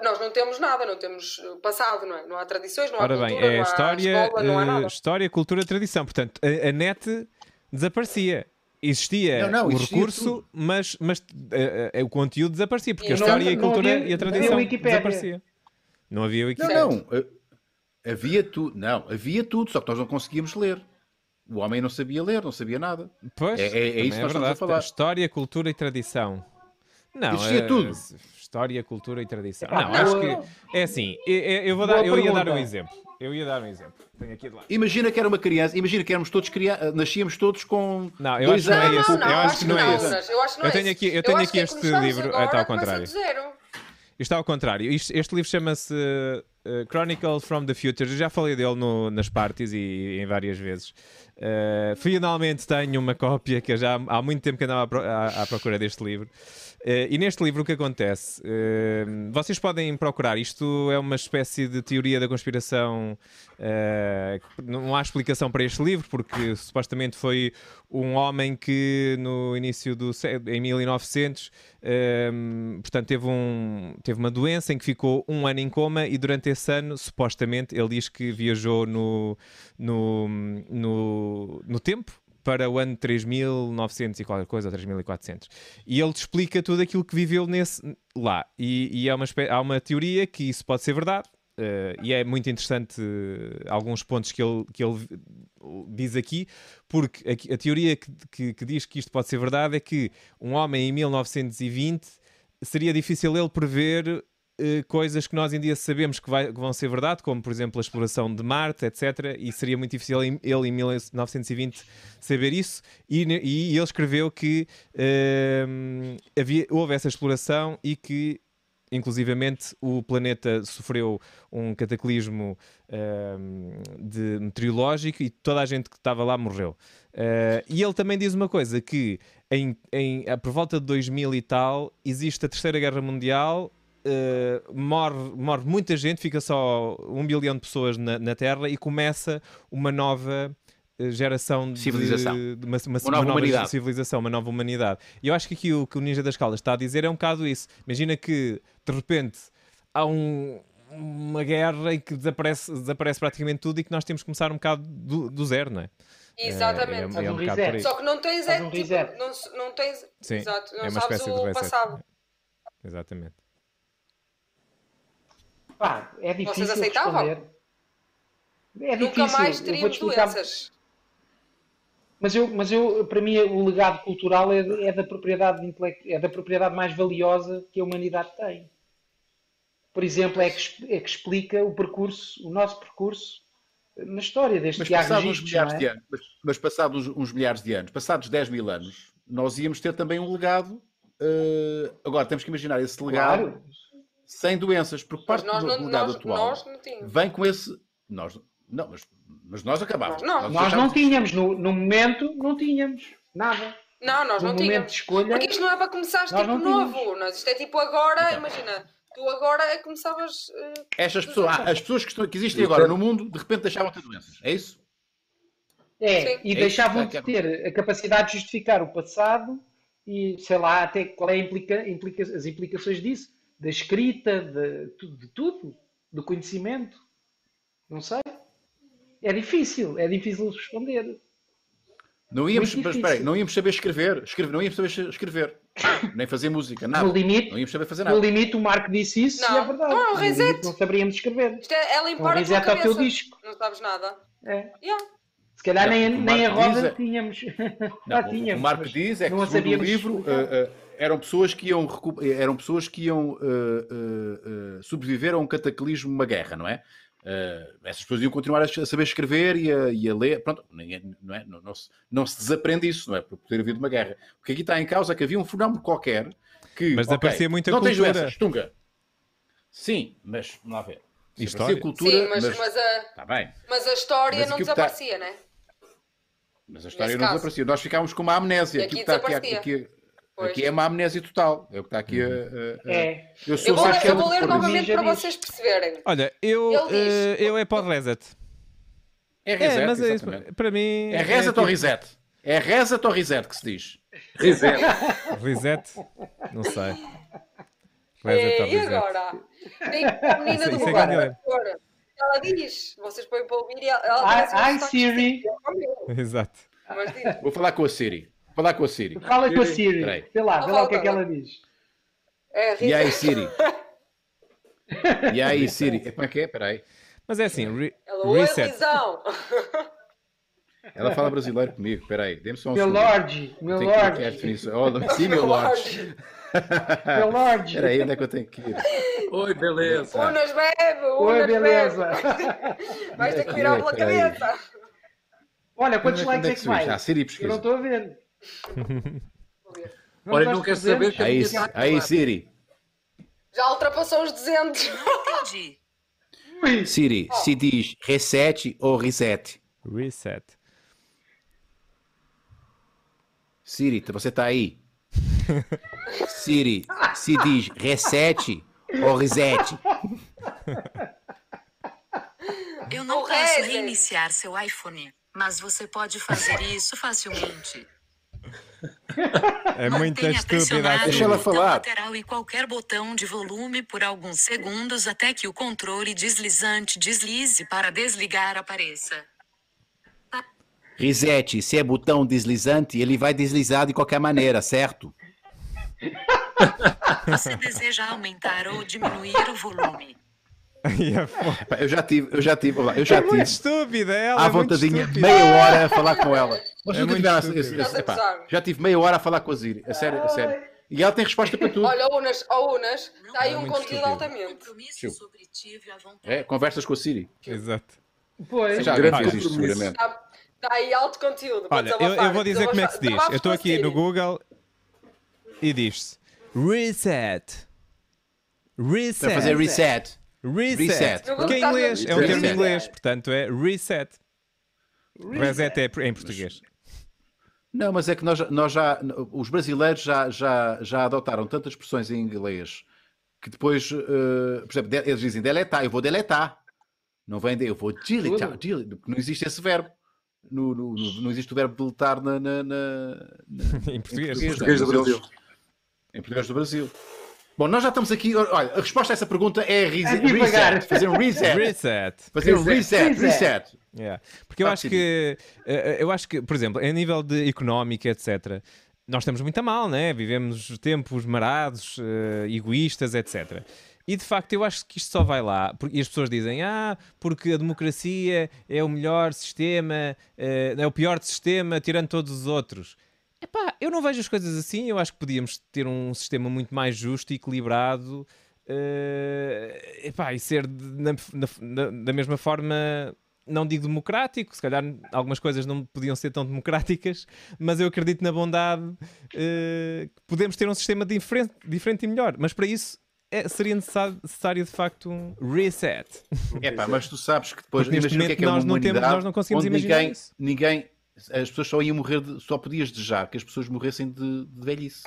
nós não temos nada, não temos uh, passado, não é? Não há tradições, não há Ora bem, cultura, é não há história, escola, não há eh, nada. história, cultura, tradição. Portanto, a, a net desaparecia. Existia Não, não, o existia recurso, tudo. mas, mas eh, eh, o conteúdo desaparecia, porque a E não- história, a cultura havia- e a tradição desaparecia. Não havia Wikipedia. não. eh, Havia tudo. Não, havia tudo, só que nós não conseguíamos ler. O homem não sabia ler, não sabia nada. Pois, É- é- é isso que nós estamos a verdade. falar. História, cultura e tradição. Não, Existia é- tudo. História, cultura e tradição. Não, acho que é assim. Eu, eu- vou dar, Boa eu ia dar um exemplo. Eu ia dar um exemplo. Tenho aqui de lá. Imagina que era uma criança, imagina que éramos todos crianças, nascíamos todos com Não, eu dois acho que não é esse. Não, eu acho que não é esse. Unas, Eu, é tenho aqui- eu tenho aqui que é este livro, agora, está ao começa contrário. está ao contrário. Isto- este livro chama-se uh, Chronicle from the Future. Eu já falei dele no- nas parties e, em várias vezes. Uh, finalmente tenho uma cópia que eu já há muito tempo que andava à, à- à procura deste livro. Uh, e neste livro o que acontece? Uh, vocês podem procurar. Isto é uma espécie de teoria da conspiração. que não há explicação para este livro, porque supostamente foi um homem que no início do em 1900 um, portanto teve, um, teve uma doença em que ficou um ano em coma e durante esse ano supostamente ele diz que viajou no, no, no, no tempo para o ano 3900 e qualquer coisa, ou 3400. E ele te explica tudo aquilo que viveu nesse, lá. E, e há, uma, espé- há uma teoria que isso pode ser verdade. eh, e é muito interessante eh, alguns pontos que ele, que ele diz aqui, porque a, a teoria que, que- que diz que isto pode ser verdade é que um homem em 1920 seria difícil ele prever eh, coisas que nós em dia sabemos que, vai- que vão ser verdade, como por exemplo a exploração de Marte, etc. E seria muito difícil ele em 1920 saber isso. E, e ele escreveu que ehm, havia, houve essa exploração e que inclusivamente o planeta sofreu um cataclismo ahm, de meteorológico e toda a gente que estava lá morreu. Ah, e ele também diz uma coisa: que em, em, por volta de 2000 e tal existe a Terceira Guerra Mundial. Ah, morre, morre muita gente, fica só um bilhão de pessoas na, na Terra e começa uma nova eh, geração de Civilização. de uma, uma- Uma nova humanidade. civilização, uma nova humanidade. E eu acho que aqui o que o Ninja das Caldas está a dizer é um bocado isso. Imagina que de repente há um- uma guerra em que desaparece, desaparece praticamente tudo e que nós temos que começar um bocado do, do zero, não é? Exatamente. É, é, é um um. Só que não tens, é, um tipo, não, não tens, Sim, exato, não é uma sabes o passado. Exatamente. Pá, é difícil Vocês aceitavam? responder. É Nunca difícil. mais explicar. doenças. Mas eu, mas eu, para mim, o legado cultural é, é da propriedade intele- é da propriedade mais valiosa que a humanidade tem. Por exemplo, é que, é que explica o percurso, o nosso percurso na história, desde Mas passados uns milhares não de é? anos, mas, mas passados uns milhares de anos, passados 10 mil anos, nós íamos ter também um legado. eh, agora temos que imaginar esse legado Claro. Sem doenças, porque Mas parte nós do não, nós, atual nós não tínhamos. vem com esse. Nós, não, mas, mas nós acabámos. Nós não. Nós não deixámos de- tínhamos, no, no momento, não tínhamos nada. Não, nós No não momento tínhamos. de escolha, Porque isto não é para começar nós tipo não novo. Nós, isto é tipo agora, Então. imagina, tu agora é começavas. eh, Estas pessoas, ah, as pessoas que, estão, que existem agora no mundo, de repente deixavam de ter doenças. É isso? É, Sim. e É deixavam de é- ter a capacidade de justificar o passado e, sei lá, até qual é a implica, implica- as implicações disso, da escrita, de, de tudo, do conhecimento. Não sei. É difícil, é difícil responder. Não íamos, mas difícil. espera aí, não íamos saber escrever, escrever, não íamos saber escrever, nem fazer música, nada. No limite, Não íamos saber fazer no nada. limite o Marco disse isso Não. e é verdade. Não, é um No reset. não saberíamos escrever. Isto é, é Um limpar a tua reset ao teu disco. Não sabes nada. É. Yeah. Se calhar Não, nem, nem a Marco diz roda é- tínhamos. Não, tínhamos. o Marco diz é que, segundo o livro, eh, eh, eram pessoas que iam, eram pessoas que iam eh, eh, eh, sobreviver a um cataclismo, uma guerra, não é? Essas pessoas iam continuar a saber escrever e a, e a ler. Pronto, ninguém- não, é? não, não se, não se desaprende isso, não é? Por ter havido uma guerra. O que aqui está em causa é que havia um fenómeno qualquer que. Mas ok, aparecia muita não tens cultura. doenças, tunga. Sim, mas vamos lá ver. História. cultura, Sim, mas, mas, mas, a, Está bem. mas a história Mas não aquilo que está- desaparecia, né? Mas a história Nesse não caso. desaparecia. Nós ficámos com uma amnésia. E Aqui aqui está aqui, desaparecia. aqui, Pois. aqui é uma amnésia total. É o que está aqui a. a- a- É. Eu Eu vou, eu vou ler cor. novamente para vocês perceberem. Olha, eu, diz- eh, eu é para o reset. É É, reset, mas é isso, para mim. É reset tipo- ou reset? É reset ou reset que se diz? Reset. Reset? Não sei. Reset ou É, e agora? Tem a menina do é lugar. Ela diz, vocês põem para ouvir e ela, ela Ai, Siri. Exato. Mas diz. Vou falar com a Siri. Falar com a Siri. Fala com a Siri. Peraí. Vê lá, vê lá o que é que ela diz. É, E aí. Siri? E aí, Siri? Como é que é? Espera aí. Mas é assim, re- Ela, oi, reset. Ela fala brasileiro comigo. Espera aí. Dê-me só um Meu segundo. Lorde, meu Tenho que Lorde, definição. Oh, sim, meu Lorde. meu Lorde. Espera aí, onde é que eu tenho que ir? Oi, beleza. Unas bebe, Oi, unas beleza. bebe. Vais ter que virar pela Peraí. cabeça. Olha, quantos é- likes é é que que vai? Já, Siri Eu não estou a ver. Olha, não aos quer saber 300? que a Aí, minha aí, Siri. Já ultrapassou os 200. Entendi. Ui, Siri, se diz reset ou reset? Reset. Siri, você está aí? Siri, se diz reset ou reset? Eu não posso reiniciar seu iPhone, mas você pode fazer isso facilmente. É muito estúpida Deixa ela falar. lateral e qualquer botão de volume por alguns segundos até que o controle deslizante deslize para desligar apareça. Reset, se é botão deslizante, ele vai deslizar de qualquer maneira, certo? Você deseja aumentar ou diminuir o volume? Fo- Eu já tive, eu já tive, eu já É muito tive estúpida ela. à é muito vontadinha meia hora a falar com ela. Mas É nunca muito tiveram estúpido. esse- esse- epá, já tive meia hora a falar com a Siri, a sério, a sério. E ela tem resposta para tudo. Olha, Unas, ó Unas, está aí É um muito conteúdo estúpido. altamente. Compromisso Tio. sobre ti a vontade. É, conversas com a Siri. Exato. Pois. Já isto, seguramente. Está tá aí alto conteúdo. Olha, eu, eu vou dizer como é que se diz. Eu estou aqui no. Google e diz-se Reset. Reset. Para fazer reset. Reset. Reset. Porque é inglês, é um termo reset. inglês, portanto é reset. Reset é em português. Não, mas é que nós, já- nós já, os brasileiros já, já, já adotaram tantas expressões em inglês que depois, eh, por exemplo, eles dizem deletar, eu vou deletar. Não vem de, eu vou deletar, Tudo. dele- porque não existe esse verbo. No, no- no- não existe o verbo deletar na, na- na- na- Em português. é? Português do Mas eles- Brasil. Em português do Brasil. Bom, nós já estamos aqui. Olha, a resposta a essa pergunta é É reset. Fazer um reset. Reset. Fazer um reset. Reset. Reset. Yeah. Porque eu Tá acho que eh, eu acho que, por exemplo, a nível de económica, etc., nós estamos muito a mal, né? Vivemos tempos marados, eh, egoístas, etc. E de facto eu acho que isto só vai lá. E as pessoas dizem, ah, porque a democracia é o melhor sistema, eh, é o pior sistema, tirando todos os outros. Epá, eu não vejo as coisas assim. Eu acho que podíamos ter um sistema muito mais justo e equilibrado eh, epá, e ser de- na- na- da mesma forma, não digo democrático, se calhar algumas coisas não podiam ser tão democráticas, mas eu acredito na bondade eh, que podemos ter um sistema diferente, diferente e melhor. Mas para isso é- seria necessário, de facto um reset. É pá, mas tu sabes que depois imagina o que é que é uma nós não temos- nós não conseguimos imaginar ninguém, isso. ninguém, as pessoas só iam morrer, de, só podias desejar que as pessoas morressem de, de velhice.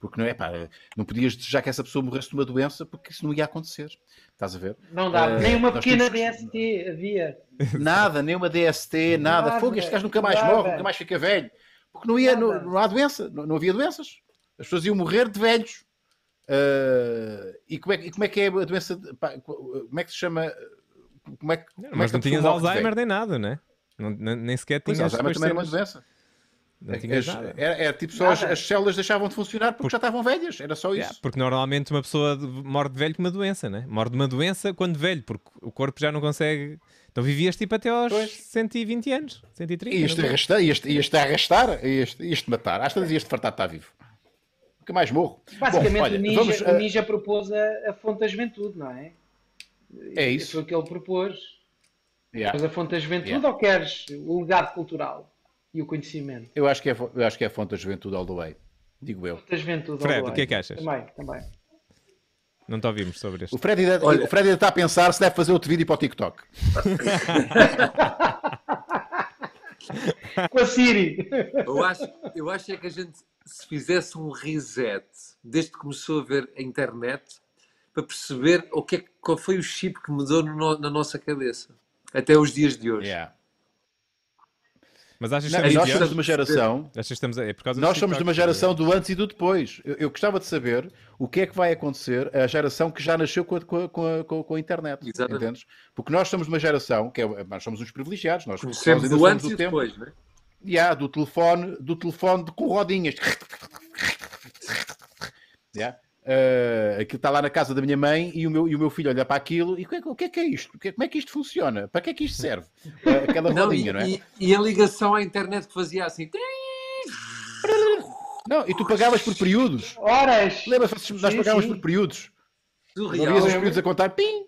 Porque não é pá, não podias desejar que essa pessoa morresse de uma doença porque isso não ia acontecer. Estás a ver? Não dá. Eh, Nem uma pequena temos- DST havia. Nada, nem uma DST, nada. Nada, Fogo, este gajo nunca mais nada. morre, nunca mais fica velho. Porque não, ia, não, não há doença, não, não havia doenças. As pessoas iam morrer de velhos. Ah, e, como é, que- e como é que é a doença? de- pá, como é que se chama? Como é que, como é Mas que a não tinhas Alzheimer nem nada, né? Não, nem sequer Pois, tinhas. Alzheimer também era uma doença. Não tinhas As- era, era tipo só as, as células deixavam de funcionar porque já estavam velhas. Era só isso. Yeah, porque normalmente uma pessoa de- morre de velho com uma doença, né? Morre de uma doença quando velho, porque o corpo já não consegue. Então vivias tipo até aos Pois. 120 anos, 130. E não sei. arrastar, isto arrastar, isto, isto matar. Às tantas isto fartar estar vivo. Nunca mais morro. Basicamente, Bom, olha, o, ninja, vamos, o ah, ninja propôs a, a fonte da juventude, não é? É isso. Foi o que ele propôs. Yeah. Mas a fonte da juventude Yeah. ou queres o legado cultural e o conhecimento? Eu acho que é, eu acho que é a fonte da juventude all the way. Digo eu. Fonte da juventude. Fred, all the o que é que achas? Também, também. Não te ouvimos sobre este. O Fred, ainda, Olha- o Fred ainda está a pensar se deve fazer outro vídeo para o TikTok. Com a Siri. Eu acho, eu acho é que a gente, se fizesse um reset, desde que começou a ver a internet, para perceber o que é, qual foi o chip que mudou no- na nossa cabeça, até os dias de hoje. Yeah. Mas achas que Não, nós somos de uma geração. Estamos a- É por causa do Nós somos de uma geração do antes e do depois. Eu, eu gostava de saber o que é que vai acontecer a geração que já nasceu com a, com a- com a- com a- internet. Exatamente. Entendes? Porque nós somos uma geração que é, nós somos uns privilegiados. Nós, Conhecemos ainda o somos antes do e tempo depois, né? Yeah, do telefone, do telefone de- com rodinhas. Yeah. Uh, aquilo está lá na casa da minha mãe e o meu, e o meu filho olha para aquilo e o que, é- o que é que é isto? Como é que isto funciona? Para que é que isto serve? Uh, aquela Não, rodinha, e, não é? e- e a ligação à internet que fazia assim. Não, e tu pagavas por períodos. Horas. Lembra-se, nós Sim, pagávamos sim. por períodos. Surreal. Ouvias os períodos a contar pim,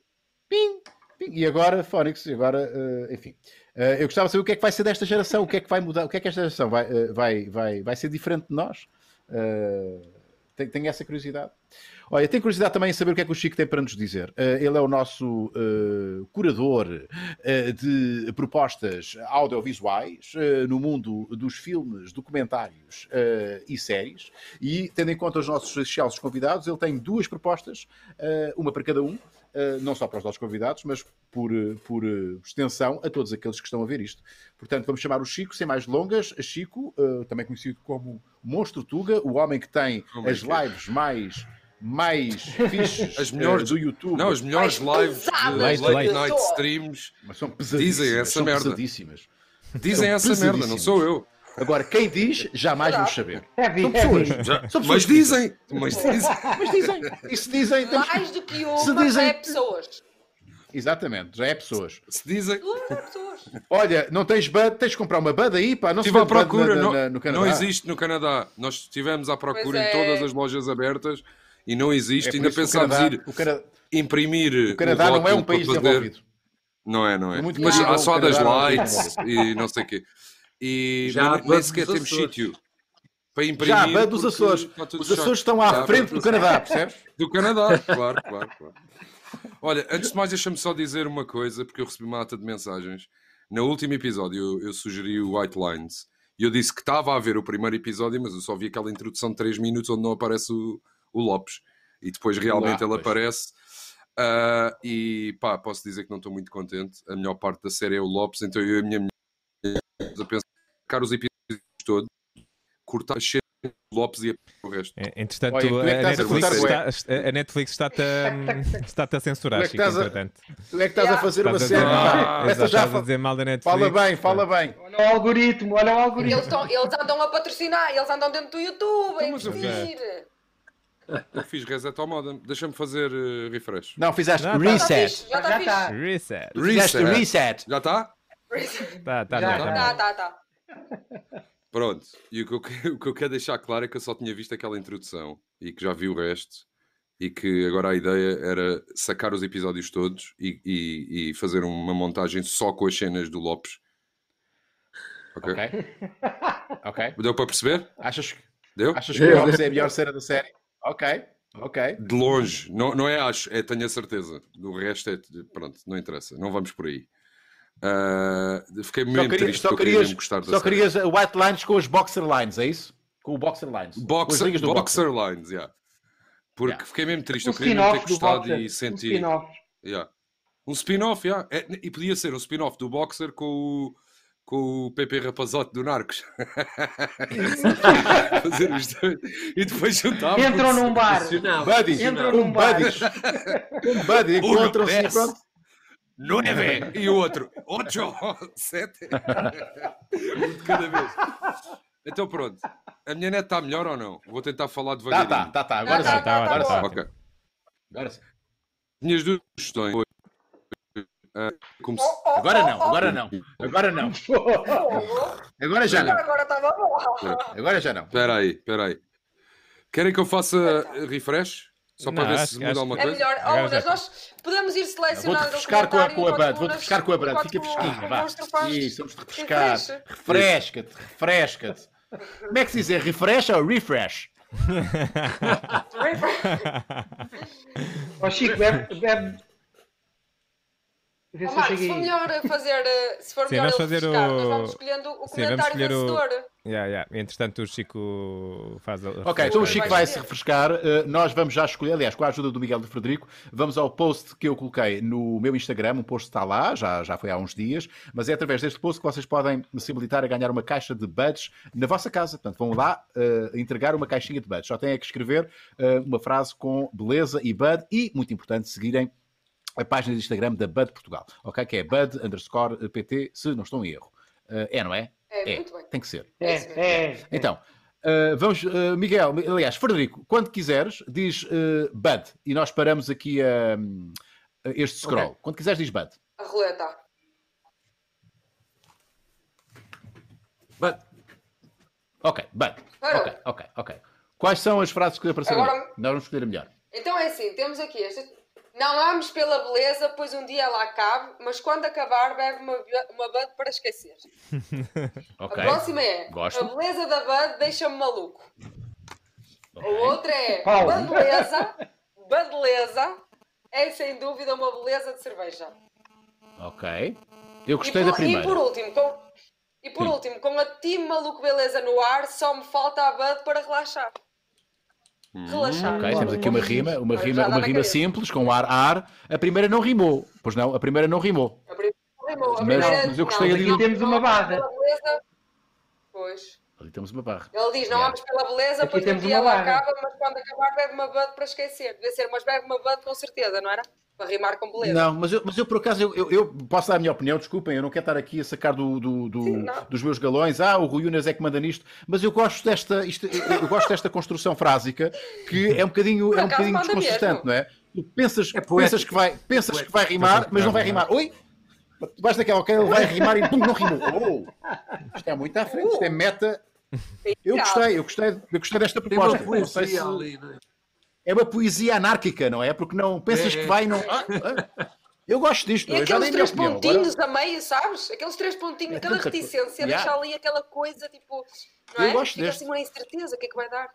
pim, pim. E agora, Fónix, e agora, uh, enfim. Uh, eu gostava de saber o que é que vai ser desta geração, o que é que vai mudar, o que é que esta geração vai, uh, vai, vai, vai ser diferente de nós. Uh, tenho, tenho essa curiosidade. Olha, tenho curiosidade também em saber o que é que o Chico tem para nos dizer. Uh, ele é o nosso uh, curador uh, de propostas audiovisuais uh, no mundo dos filmes, documentários e séries. E, tendo em conta os nossos excelsos convidados, ele tem duas propostas, uma para cada um, não só para os nossos convidados, mas por, uh, por uh, extensão a todos aqueles que estão a ver isto. Portanto, vamos chamar o Chico, sem mais delongas. Chico, uh, também conhecido como Monstro Tuga, o homem que tem é as é? lives mais mais fixes As melhores- do YouTube. Não, as melhores lives de late, de night streams Mas são pesadíssimas. Dizem essa são merda. pesadíssimas. dizem São essa merda, não sou eu. Agora, quem diz, jamais vamos saber. Heavy, São pessoas. heavy. Já- São pessoas mas dizem, mas dizem. Mas dizem. E se dizem, temos Mais do que Se uma, dizem- é pessoas. Exatamente, já é pessoas. Se dizem. É pessoas. Olha, não tens Bud, tens de comprar uma Bud aí, pá. Não se Estive à procura, na- não, na- no Canadá. não existe no Canadá. Nós estivemos à procura é. em todas as lojas abertas e não É existe. por Ainda pensámos Canadá- ir O Canadá, imprimir. o Canadá não é um país fazer- desenvolvido. Não é, não é. Muito Mas há só das é um lights e não sei o quê. E Já mas nem sequer temos sítio. para imprimir. Já, dos Açores. Os. Açores estão à Já, frente do Canadá, percebes? Do Canadá, claro, claro, claro. Olha, antes de mais, deixa-me só dizer uma coisa, porque eu recebi uma ata de mensagens. No último episódio, eu, eu sugeri o White Lines e eu disse que estava a ver o primeiro episódio, mas eu só vi aquela introdução de 3 minutos onde não aparece o, o Lopes e depois realmente Ah, ele pois. aparece. Ah, e pá, posso dizer que não estou muito contente. A melhor parte da série é o Lopes, então eu e a minha mulher a pensar os episódios todos, cortar as cenas do Lopes e o resto. É, Entretanto, Olha, é a, a Netflix cortar está, a Netflix está-te a, está-te a censurar, Tu é que Chico, estás a- entretanto. Tu é que estás a fazer uma Estás a dizer, série. Ah, já estás a dizer mal da Netflix. Fala bem, fala bem. Olha o algoritmo, olha o algoritmo. Eles, estão, eles andam a patrocinar, eles andam dentro do YouTube a mas eu investir. Eu fiz reset ao modem. Deixa-me fazer eh, refresh. Não, fizeste Já tá. Já está reset. já está está. fixe. Reset. Fizeste reset. Já está? Tá, tá, Já, não, tá. Tá, tá, tá. Pronto. E o que, eu, o que eu quero deixar claro é que eu só tinha visto aquela introdução e que já vi o resto. E que agora a ideia era sacar os episódios todos e, e- e fazer uma montagem só com as cenas do Lopes. Ok? Ok. Ok. Deu para perceber? Achas, que- Deu? achas que o Lopes é a melhor cena da série? Ok. Ok. De longe. Não, não é acho, é tenho a certeza. Do resto é. Pronto, não interessa. Não vamos por aí. Ah, fiquei Só, mesmo queria- triste só porque eu queria querias, gostar só querias uh, white lines com os boxer lines, é isso? Com o boxer lines. com as Boxer, do boxer lines, yeah. Porque Yeah. fiquei mesmo triste. Um eu queria mesmo ter gostado Boxer. e Um sentir. spin-off. Yeah. Um spin-off, yeah. É, e podia ser um spin-off do Boxer com o, com o PP Rapazote do Narcos. Fazer os dois. E depois juntar. Entram num bar. Buddies. Entram Um num bar. buddies. Um buddy. Um Encontram-se e dez. pronto. Nove! E o outro, oito, sete. Um de cada vez. Então pronto. A minha net está melhor ou não? Vou tentar falar Tá, devagarinho. tá, tá, tá. Agora Tá, sim. tá, tá, Agora tá sim. Ok. Agora sim. Minhas duas questões. Ah, como se- Oh, oh, Agora oh, não, agora não. Agora não. Agora já não. Agora. Agora já não. Espera aí, espera aí. Querem que eu faça refresh? Só para Não, ver se muda alguma É coisa? melhor. Oh, Unas, nós podemos ir selecionando Vou-te refrescar com a, com a Bud. Vou-te refrescar com a Bud. Fica fresquinha, vá. Isso, vamos-te refrescar. Refresca-te, refresca-te. Como é que se diz? É refresh ou refresh? Ó Chico, bebe. bebe. Oh, se Marcos, se for melhor fazer, eh, se for Sim, melhor fazer refrescar, o- nós vamos escolhendo o Sim, comentário escolher o- vencedor. Yeah, yeah. Entretanto, o Chico faz a. Ok, então o Chico Vai se refrescar. Uh, nós vamos já escolher, aliás, com a ajuda do Miguel de Frederico, vamos ao post que eu coloquei no meu Instagram. Um post está lá, já, já foi há uns dias, mas é através deste post que vocês podem se habilitar a ganhar uma caixa de buds na vossa casa. Portanto, vão lá uh, entregar uma caixinha de buds. Só têm é que escrever uh, uma frase com beleza e bud e, muito importante, seguirem a página de Instagram da Bud Portugal, ok? Que é Bud underscore PT, se não estou em erro. Uh, é, não é? É, muito bem. Tem que ser. É, é. é. Então, uh, vamos, uh, Miguel, aliás, Frederico, quando quiseres, diz uh, Bud e nós paramos aqui a, a este scroll. Ok. Quando quiseres, diz Bud. A roleta. But, Ok, Bud. Parou. Ok, ok, ok. Quais são as frases que apareceram? Agora-? Nós vamos escolher a melhor. Então é assim, temos aqui esta. Não ames pela beleza, pois um dia ela acabe, mas quando acabar, bebe uma, uma Bud para esquecer. Ok. A próxima é Gosto. A beleza da Bud deixa-me maluco. A outra é Paulo. Badleza. Badleza é sem dúvida uma beleza de cerveja. Ok. Eu E gostei por, da primeira. e por último, com, e por Sim. último, com a Team Maluco Beleza no ar, só me falta a Bud para relaxar. Relaxar. Ok, temos aqui uma rima, uma rima, uma rima simples, com ar, ar. A primeira não rimou. Pois não, a primeira não rimou. A primeira rimou, a Mas- primeira- mas eu gostei não, ali não, Temos uma barra. Pois. Ali temos uma barra. Ele diz, não ames pela beleza, um temos dia ela acaba, mas quando acabar bebe uma Bud para esquecer. Devia ser, mas bebe uma Bud com certeza, não era? Para rimar com beleza. Não, mas eu, mas eu por acaso eu, eu- eu posso dar a minha opinião, desculpem, eu não quero estar aqui a sacar do, do- do- Sim, dos meus galões, ah, o Rui Unas é que manda nisto, mas eu gosto desta, isto- eu, gosto desta construção frásica que é um bocadinho, Por é um bocadinho manda desconsistente, mesmo. não é? Tu pensas, É pensas, que, vai, pensas que vai rimar, mas não vai rimar. Oi? Tu vais daquela, ok, ele vai rimar e pum, não rimou. Oh, isto é muito à frente, isto é meta. Eu gostei, eu gostei, eu gostei desta Tem uma proposta. Não sei poesia se- ali, não é? É uma poesia anárquica, não é? Porque não pensas É, que é. vai e não. Ah. Eu gosto disto, E dei aqueles a três opinião. Agora... pontinhos a meio, sabes? Aqueles três pontinhos, É co- reticência, Yeah. deixa ali aquela coisa tipo. Não Eu é? gosto Fica deste. assim uma incerteza, o que é que vai dar?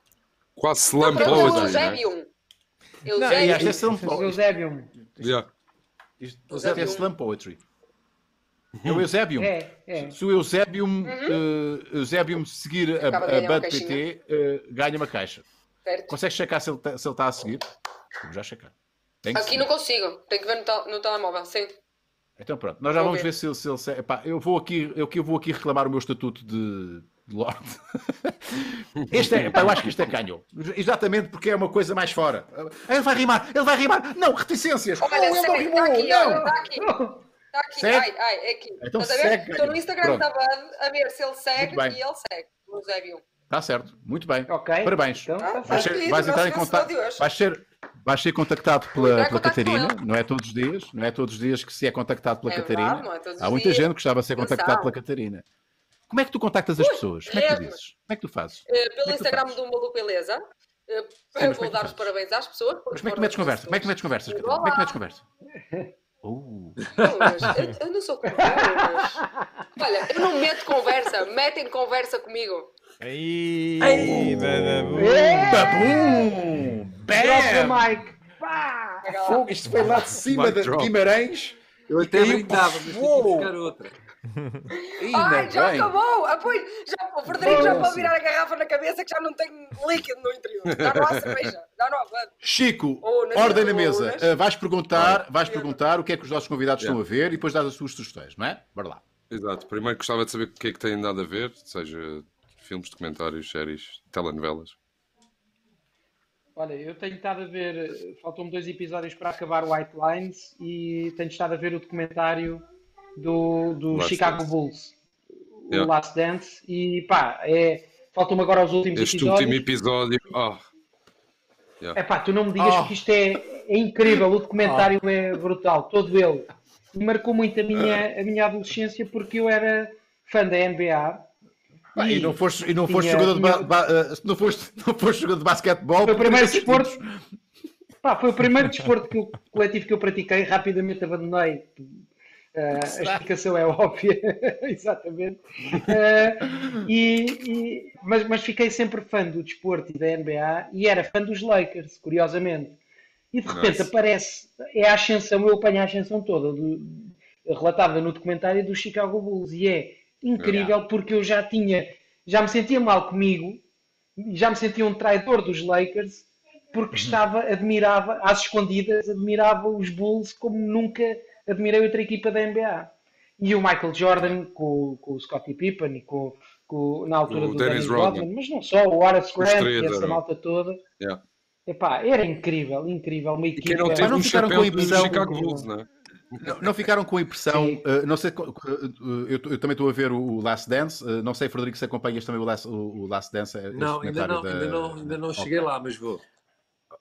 Quase slam é poetry. Eusébium. E é Eusébium. Yeah. isto, é slam poetry. É o Eusébium. É, é. Se o Eusébium, eh, Eusébium seguir a, Acaba a Bud caixinha. PT, eh, ganha uma caixa. Certo. Consegues checar se ele está a seguir? Vou já checar. Tem Aqui não consigo. Tenho que ver no, tel- no telemóvel. Sim. Então pronto, nós já Vou vamos ver. ver se ele, se ele segue. Epá, eu vou aqui, eu, eu vou aqui reclamar o meu estatuto de, de Lorde. Este é, epá, eu acho que isto é canhão. Exatamente porque é uma coisa mais fora. Ele vai rimar, ele vai rimar. Não, reticências. Olha, oh, ele não rimou, está aqui, não. está aqui. Está aqui. Segue? Ai, ai, é aqui. Então Estás a ver? Estou no. Instagram Pronto. da Bud a ver se ele segue e ele segue. O Eusébium. Está certo, muito bem. Ok. Parabéns. Então, tá Vais, ser- vais entrar em contato. Vais ser, vais ser contactado pela, pela Catarina. Não é todos os dias. Não é todos os dias que se é contactado pela É Catarina. verdade, não é Há muita dias. gente que gostava de ser contactado pela Catarina. Como é que tu contactas as pessoas? Como é que tu mesmo. dizes? Como é que tu fazes? É pelo tu Instagram fazes? do Maluco Beleza. Mas como é vou dar os parabéns às pessoas. Mas como é que tu metes conversa? Como é que tu metes conversas, Catarina? Como é que tu metes conversa? Uh, Boas. Eu, eu não sou como boas. Olha, eu não meto conversa. Metem conversa comigo. Aí, Ei! badabu. É! babum! Bam! Pá! Lá. Fogo, Isto foi lá de cima de. Guimarães. Eu até para mas fogo. que buscar outra. Ai, já bem. acabou! Ah, pois, já, o Frederico já pode virar a garrafa na cabeça que já não tem líquido no interior. Já não há cerveja. Já não há. Chico, ordem na mesa. Ah, vais perguntar, vais perguntar o que é que os nossos convidados estão a ver e depois dás as suas sugestões, não é? Bora lá. Exato. Primeiro gostava de saber o que é que têm dado a ver, seja filmes, documentários, séries, telenovelas. Olha, eu tenho estado a ver, faltam-me dois episódios para acabar White Lines e tenho estado a ver o documentário do, do Last Chicago Dance. Bulls, o Yeah. Last Dance, e pá, é, faltam-me agora os últimos Este episódios. último episódio. Oh, É pá, tu não me digas Oh. que isto é, é incrível, o documentário é brutal, todo ele. E marcou muito a minha, a minha adolescência porque eu era fã da NBA. Pá, e não foste, e não foste tinha- jogador de ba- ah, não foste, não foste jogador de basquetebol. Foi o primeiro desporto. Pá, foi o primeiro desporto que eu- coletivo que eu pratiquei, rapidamente abandonei. Ah, a explicação é óbvia, exatamente. Ah, e, e- mas, mas fiquei sempre fã do desporto e da NBA e era fã dos Lakers, curiosamente. E de repente Nice. aparece, é a ascensão, eu apanho a ascensão toda, do- relatada no documentário do Chicago Bulls. E é incrível porque eu já tinha, já me sentia mal comigo, já me sentia um traidor dos Lakers porque estava, admirava, às escondidas, admirava os Bulls como nunca admirei outra equipa da NBA. E o Michael Jordan com, com o Scottie Pippen e com, com- na altura O do Dennis Dennis Rodman. Rodman, mas não só, o Horace Grant e essa malta toda. yeah. Epá, era incrível, incrível. Uma E equipa. quem não Mas teve não um ficaram com chapéu a impressão- Chicago Bulls, não é? Não, não ficaram com a impressão, uh, não sei, uh, eu, eu também estou a ver o, o Last Dance, uh, não sei, Frederico, se acompanhas também o Last, o, o Last Dance. esse Não, ainda não, da- ainda não, ainda não Ok. cheguei lá, mas vou.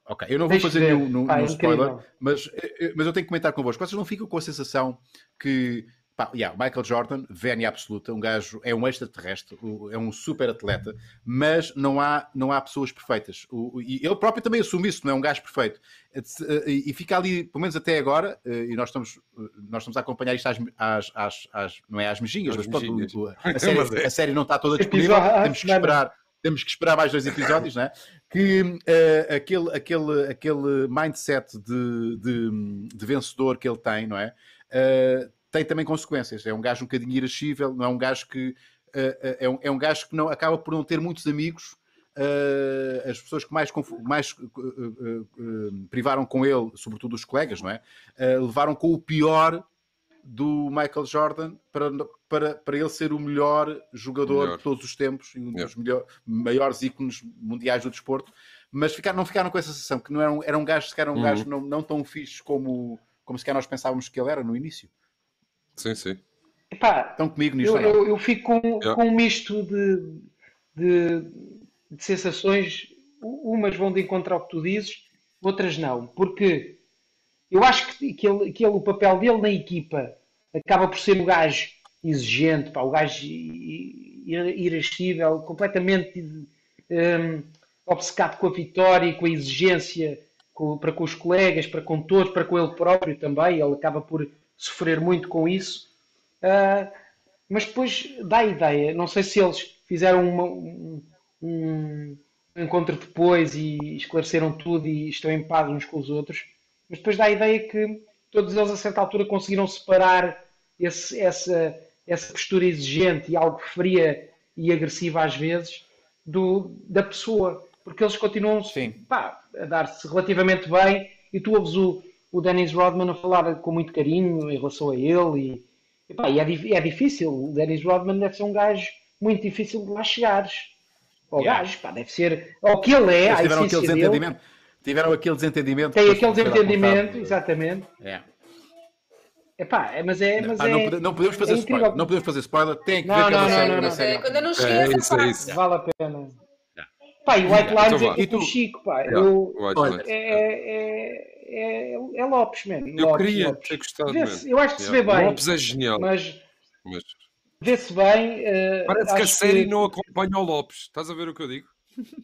Ok, eu não vou Tens de fazer ver. nenhum, nenhum- é nenhum spoiler, incrível. mas, mas eu tenho que comentar convosco. Vocês não ficam com a sensação que pá, yeah, Michael Jordan, vénia absoluta, um gajo é um extraterrestre, é um super atleta, mas não há, não há pessoas perfeitas. O- e ele próprio também assume isso, não é um gajo perfeito. Eh, E, e fica ali, pelo menos até agora, eh, e nós estamos, eh, nós estamos a acompanhar isto às, às, às- às- não é às mejinhas, mas pronto, mejinhas. a, série, é. a série não está toda disponível, temos que esperar temos que esperar mais dois episódios, não é? Que eh, aquele, aquele, aquele mindset de, de, de vencedor que ele tem, não é? Eh, tem também consequências. É um gajo um bocadinho irascível, não é um gajo que eh, é, um, é um gajo que não acaba por não ter muitos amigos. Eh, as pessoas que mais, mais eh, privaram com ele, sobretudo os colegas, não é? Levaram com o pior do Michael Jordan para, para, para ele ser o melhor jogador Melhor. de todos os tempos e um Yeah. dos melhor- maiores ícones mundiais do desporto, mas ficaram, não ficaram com essa sensação que não era um, era um gajo, se calhar um Uhum. gajo não, não tão fixe como, como se calhar nós pensávamos que ele era no início. Sim, sim. Epá, Estão comigo nisto? eu, eu, eu fico com, Yeah. com um misto de, de, de sensações. Umas vão de encontro ao que tu dizes, outras não. Porque eu acho que, que, ele, que ele, o papel dele na equipa acaba por ser o gajo exigente, pá, o gajo irascível, completamente hum, obcecado com a vitória e com a exigência com- para com os colegas, para com todos, para com ele próprio também. Ele acaba por sofrer muito com isso. Ah, mas depois dá a ideia, não sei se eles fizeram uma- um, um encontro depois e esclareceram tudo e estão em paz uns com os outros, mas depois dá a ideia que todos eles a certa altura conseguiram separar esse- essa, essa postura exigente e algo fria e agressiva às vezes do, da pessoa, porque eles continuam pá, a dar-se relativamente bem e tu ouves o, o Dennis Rodman a falar com muito carinho em relação a ele e, epá, e é, é difícil, o Dennis Rodman deve ser um gajo muito difícil de lá chegares. Ao Yeah. gajo, pá, deve ser ao que ele é, Eles tiveram aquele essência dele. desentendimento. Tiveram aquele desentendimento. Tem aquele desentendimento, de- exatamente. É. Epá, é, mas é, mas Ah, não, é, pode- não podemos fazer é spoiler. Não podemos fazer spoiler. Tem que Não, ver não, cada não, série. não, não. série. É, quando eu não É, cheguei essa isso, é isso. Vale a pena. Pá, e White Lines Então é que E o Chico, pá. Yeah, Eu, White Olha, é, é, é, é Lopes, mano. Eu Lopes, queria Lopes. ter gostado. Eu acho que se vê Yeah. bem, Lopes é genial. mas mas vê-se bem. eh, Parece que a série não acompanha o Lopes. Estás a ver o que eu digo?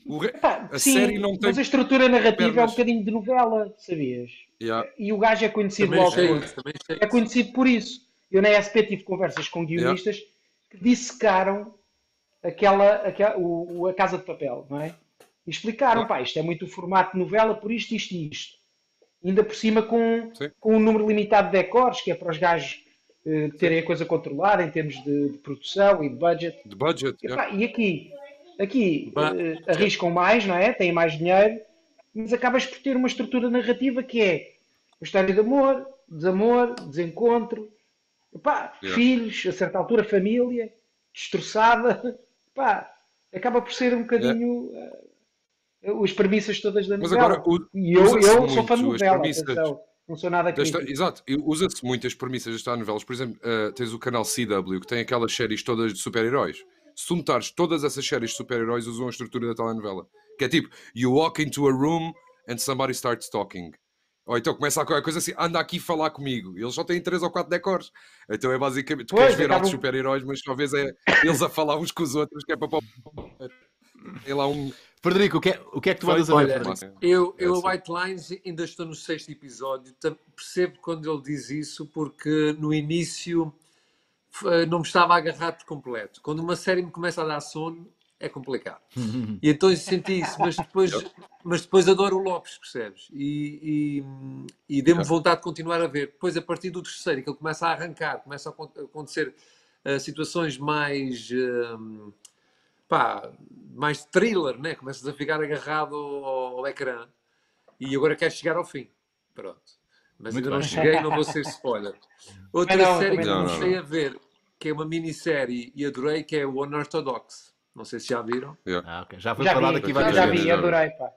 O re- Pá, A sim, série não tem. mas a estrutura narrativa é um pernas. bocadinho de novela, sabias? Yeah. E o gajo é conhecido, Também o também achei é conhecido por isso. Eu na SP tive conversas com guionistas que dissecaram aquela, aquela o, o- a Casa de Papel, não é? E explicaram, pá, isto é muito o formato de novela, por isto, isto e isto. Ainda por cima com, Sim. com um número limitado de decors, que é para os gajos eh, terem a coisa controlada em termos de, de produção e de budget. De budget. E, yeah. pá, e aqui, aqui eh, arriscam mais, não é? Têm mais dinheiro, mas acabas por ter uma estrutura narrativa que é uma história de amor, desamor, desencontro, Epá, Yeah. filhos, a certa altura família, destroçada. Epá, acaba por ser um bocadinho eh, as premissas todas da Mas novela. agora, o- e eu, eu sou fã de novela, não sou nada Desta- crítico. exato, usa-se muito as premissas das telenovelas. Por exemplo, eh, tens o canal CW que tem aquelas séries todas de super-heróis. Se tu notares, todas essas séries de super-heróis usam a estrutura da telenovela. Que é tipo, you walk into a room and somebody starts talking. Ou então começa a qualquer coisa assim, anda aqui falar comigo. Eles só têm três ou quatro decors. Então é basicamente, tu Pois, queres ver acabam- altos super-heróis, mas vês é eles a falar uns com os outros, que é para... Tem lá um... Frederico, o que é, o que, é que tu ver? Olha, Frederico? eu, eu É a. White Lines ainda estou no sexto episódio. Percebo quando ele diz isso, porque no início f- não me estava a agarrar por completo. Quando uma série me começa a dar sono, é complicado. E então eu senti isso, mas depois, mas depois adoro o Lopes, percebes? E, e, e deu-me vontade de continuar a ver. Depois, a partir do terceiro, que ele começa a arrancar, começa a acon- a acontecer eh, situações mais. hum, pá, mais de thriller, né? Começas a ficar agarrado ao, ao ecrã e agora queres chegar ao fim. Pronto. Mas Muito ainda não cheguei, não vou ser spoiler. Outra não, série que comecei a ver, que é uma minissérie e adorei, que é o Unorthodox. Não sei se já viram. Ah, ok. Já foi Já falado vi, aqui várias vezes. já vi. adorei, pá.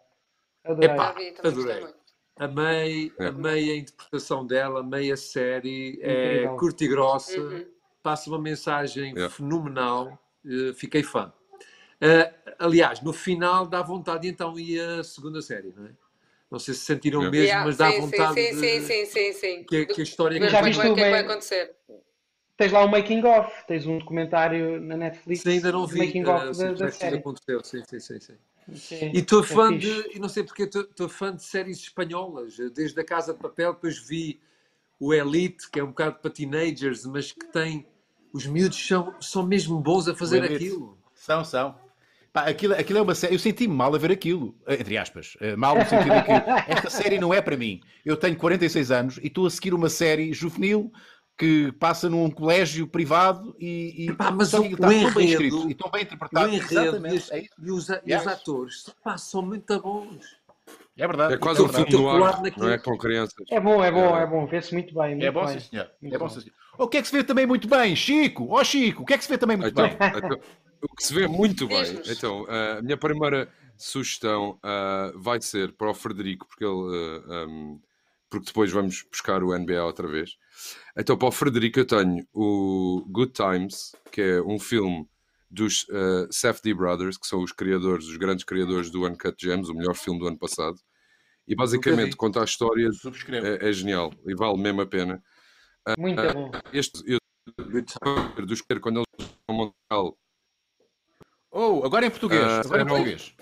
Adorei. Epá, Já vi, adorei. muito. Amei, É. amei a interpretação dela, amei a série, é Incrível. curta e grossa, Uhum. passa uma mensagem Yeah. fenomenal, eh, fiquei fã. Eh, aliás, no final dá vontade, então, e a segunda série, não é? Não sei se sentiram Yeah. mesmo, Yeah, mas dá sim, vontade sim, de- sim, sim, sim, sim. Que, que a história Ver Já é viste que vai- o que é que vai o- acontecer. Tens lá o Making of, tens um documentário na Netflix. Sim, ainda não vi Making eh, of da, sim, da que série. aconteceu. Sim, sim, sim, sim. Sim, E estou é fã fixe. de, e não sei porque, estou fã de séries espanholas, desde a Casa de Papel, depois vi o Elite, que é um bocado para teenagers, mas que tem, os miúdos são, são mesmo bons a fazer aquilo. São, são. Pá, aquilo, aquilo é uma série. Eu senti-me mal a ver aquilo. eh, Entre aspas. Eh, Mal no sentido de que esta série não é para mim. Eu tenho 46 anos e estou a seguir uma série juvenil que passa num colégio privado e, e Epá, mas o- está tão bem escrito e tão bem interpretado. enredo Exatamente. e, os- É, e os, e os atores pá, são muito bons. É verdade. É quase é um filme no ar, não é? Com crianças. É bom, é bom, É. é bom. Vê-se muito bem. Muito É bom, bem. sim, senhor. Muito É bom, bom. sim, senhor. O que é que se vê também muito bem? Chico! Ó, Chico! O que é que se vê também muito Então, bem? então, o que se vê muito bem. Então, a minha primeira sugestão ah, vai ser para o Frederico, porque ele. um, porque depois vamos buscar o NBA outra vez. Então, para o Frederico, eu tenho o Good Times, que é um filme dos uh, Safdie Brothers, que são os criadores, os grandes criadores do Uncut Gems, o melhor filme do ano passado. E basicamente conta a história, é, é genial e vale mesmo a pena. Muito Ah, bom. Este, eu, dos quando eles vão Montreal, Oh, agora em português. Ah, agora em não. português.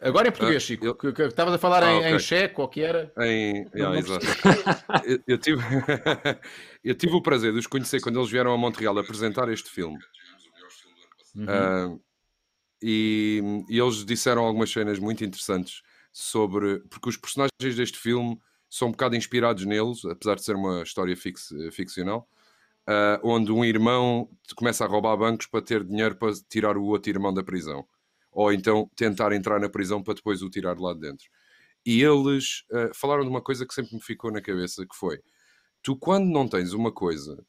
Agora em português, Ah, Chico. eu- Que, que estavas a falar Ah, em, ok. em checo, ou que era. Em, yeah, exato. eu, eu tive, eu tive o prazer de os conhecer quando eles vieram a Montreal apresentar este filme. Uhum. Ah, e, e eles disseram algumas cenas muito interessantes sobre. Porque os personagens deste filme são um bocado inspirados neles, apesar de ser uma história fix, ficcional. ah, onde um irmão começa a roubar bancos para ter dinheiro para tirar o outro irmão da prisão, ou então tentar entrar na prisão para depois o tirar lá de dentro. E eles ah, falaram de uma coisa que sempre me ficou na cabeça, que foi: tu quando não tens uma coisa,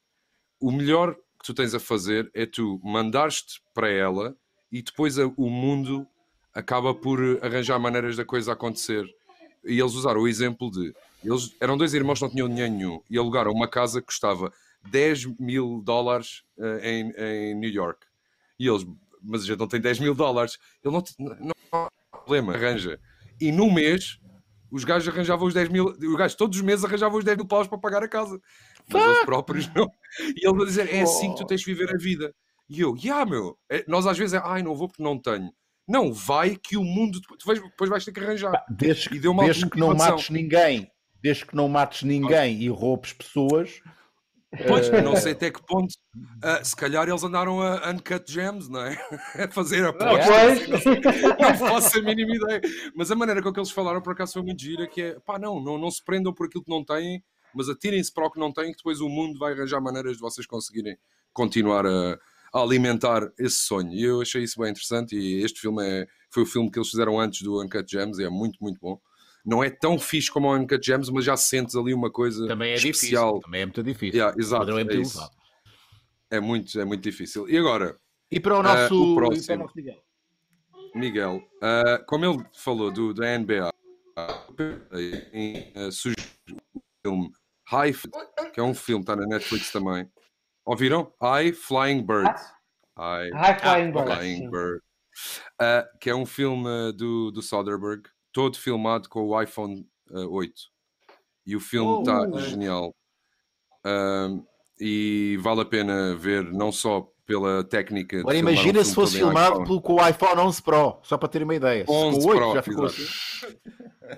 o melhor que tu tens a fazer é tu mandares-te para ela e depois a- o mundo acaba por arranjar maneiras da coisa acontecer. E eles usaram o exemplo de eles eram dois irmãos que não tinham dinheiro nenhum e alugaram uma casa que custava 10 mil dólares eh, em, em New York. E eles, mas a gente não tem 10 mil dólares. Ele não, não há problema, arranja. E num mês, os gajos arranjavam os 10 mil, os gajos todos os meses arranjavam os 10 mil paus para pagar a casa. Mas eles próprios não. E ele a dizer, é assim que tu tens de viver a vida. E eu, yeah, meu, É- nós às vezes é, ai, não vou porque não tenho. Não, vai que o mundo, depois vais ter que arranjar. Desde, E deu uma desde que não mates ninguém, desde que não mates ninguém e roubes pessoas, Pois, eh, não sei até que ponto. ah, se calhar eles andaram a uncut gems, não é? A fazer apostas. não, sei- não faço a mínima ideia. Mas a maneira com que eles falaram, por acaso, foi muito gira, que é, pá, não, não, não se prendam por aquilo que não têm, mas atirem-se para o que não têm, que depois o mundo vai arranjar maneiras de vocês conseguirem continuar a, a alimentar esse sonho. E eu achei isso bem interessante, e este filme é, foi o filme que eles fizeram antes do Uncut Gems, e é muito, muito bom. Não é tão fixe como o Uncut Gems, mas já sentes ali uma coisa também é especial. difícil. Também é muito difícil. Yeah, exato, é é muito. É muito, é muito difícil. E agora, E para o nosso, o e para o próximo. nosso Miguel? Miguel, ah, como ele falou do, da NBA, em, ah, o filme High, que é um filme, está na Netflix também. Ouviram? I Flying Bird. I High Flying Bird, Flying sim. Bird. Ah, que é um filme do, do Soderbergh, todo filmado com o iPhone ah, 8. E o filme está Oh. genial. E vale a pena ver, não só pela técnica. um imagina filme se fosse filmado iPhone. com o iPhone 11 Pro, só para ter uma ideia. Se 11 com o 8 Pro, já ficou assim.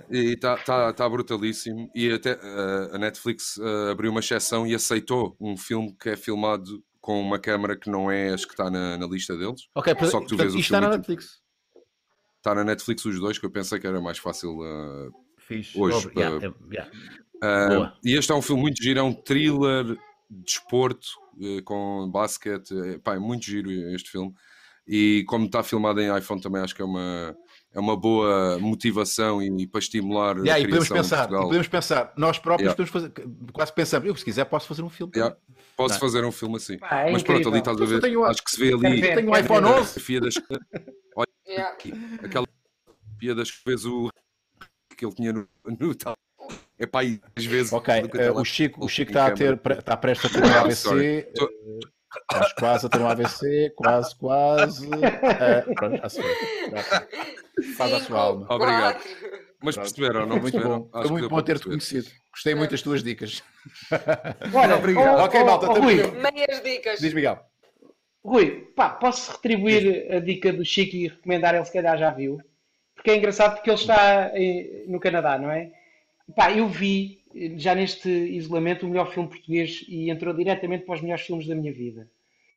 E está tá, tá brutalíssimo. E até uh, a Netflix uh, abriu uma exceção e aceitou um filme que é filmado com uma câmera que não é as que está na, na lista deles. Ok, Só que tu portanto, vês o está filme na e tu- Netflix. Está na Netflix os dois, que eu pensei que era mais fácil uh, Fixe. hoje. Obri- yeah, para- yeah. Uh, Boa. e este é um filme muito giro, é um thriller de desporto uh, com basquete. É, pá, é muito giro este filme. E como está filmado em iPhone, também acho que é uma, é uma boa motivação e, para estimular Yeah, a e podemos pensar, e podemos pensar, nós próprios Yeah. podemos fazer, quase pensamos, eu se quiser posso fazer um filme. Yeah, também. Posso Não é? fazer um filme assim. Pá, é Mas pronto, ali incrível. estás a Eu ver. tenho- Acho que se vê ali ver. Tenho um iPhone ver. 11. Yeah. aqui, aquela das que vês o que ele tinha no, no tal. É pá, aí às vezes. Ok, lá o Chico, o Chico está a ter, está prestes a ter um AVC. Eh, Estás quase a ter um AVC, quase, quase. eh, pronto, já se foi. Já foi. Faz a sua alma. Obrigado. Mas perceberam, não muito perceberam? bom. Acho Foi muito bom para ter-te conhecido. Gostei muito das tuas dicas. Olha, Obrigado. Ok, malta, que- Meias dicas. Diz Miguel. Rui, pá, posso retribuir a dica do Chico e recomendar, ele se calhar já viu, porque é engraçado porque ele está em- no Canadá, não é? Pá, eu vi já neste isolamento o melhor filme português e entrou diretamente para os melhores filmes da minha vida.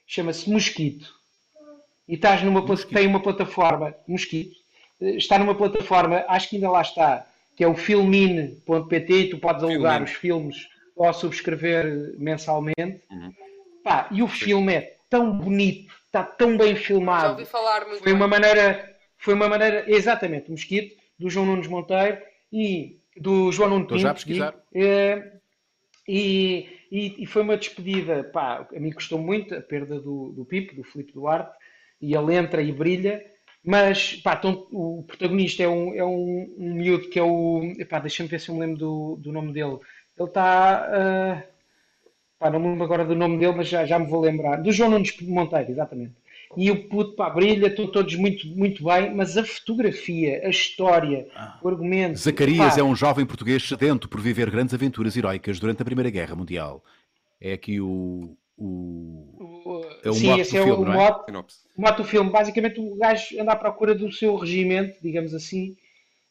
Chama-se Mosquito. E estás numa pla- tem uma plataforma, Mosquito, eh, está numa plataforma, acho que ainda lá está, que é o filmin.pt, e tu podes alugar Filmin. os filmes ou subscrever mensalmente. Uhum. Pá, e o filme é tão bonito, está tão bem Já filmado. ouvi falar muito Foi uma bem. maneira, foi uma maneira, exatamente, o Mosquito, do João Nunes Monteiro e do João Nunes Estou já a Pinto, pesquisar. digo, eh, e, e, e foi uma despedida, pá, a mim custou muito a perda do, do Pipo, do Filipe Duarte, e ele entra e brilha, mas, pá, então, o protagonista é um, é um, um miúdo que é o, epá, deixa-me ver se eu me lembro do, do nome dele, ele está, ah, pá, não me lembro agora do nome dele, mas já, já me vou lembrar, do João Nunes Monteiro, exatamente. E o puto, pá, brilha, estão todos muito, muito bem, mas a fotografia, a história, o argumento. Zacarias pá, é um jovem português sedento por viver grandes aventuras heroicas durante a Primeira Guerra Mundial. É aqui o. o... É o Sim, mote esse do é filme, o não é? o mote do filme. Basicamente, o gajo anda à procura do seu regimento, digamos assim,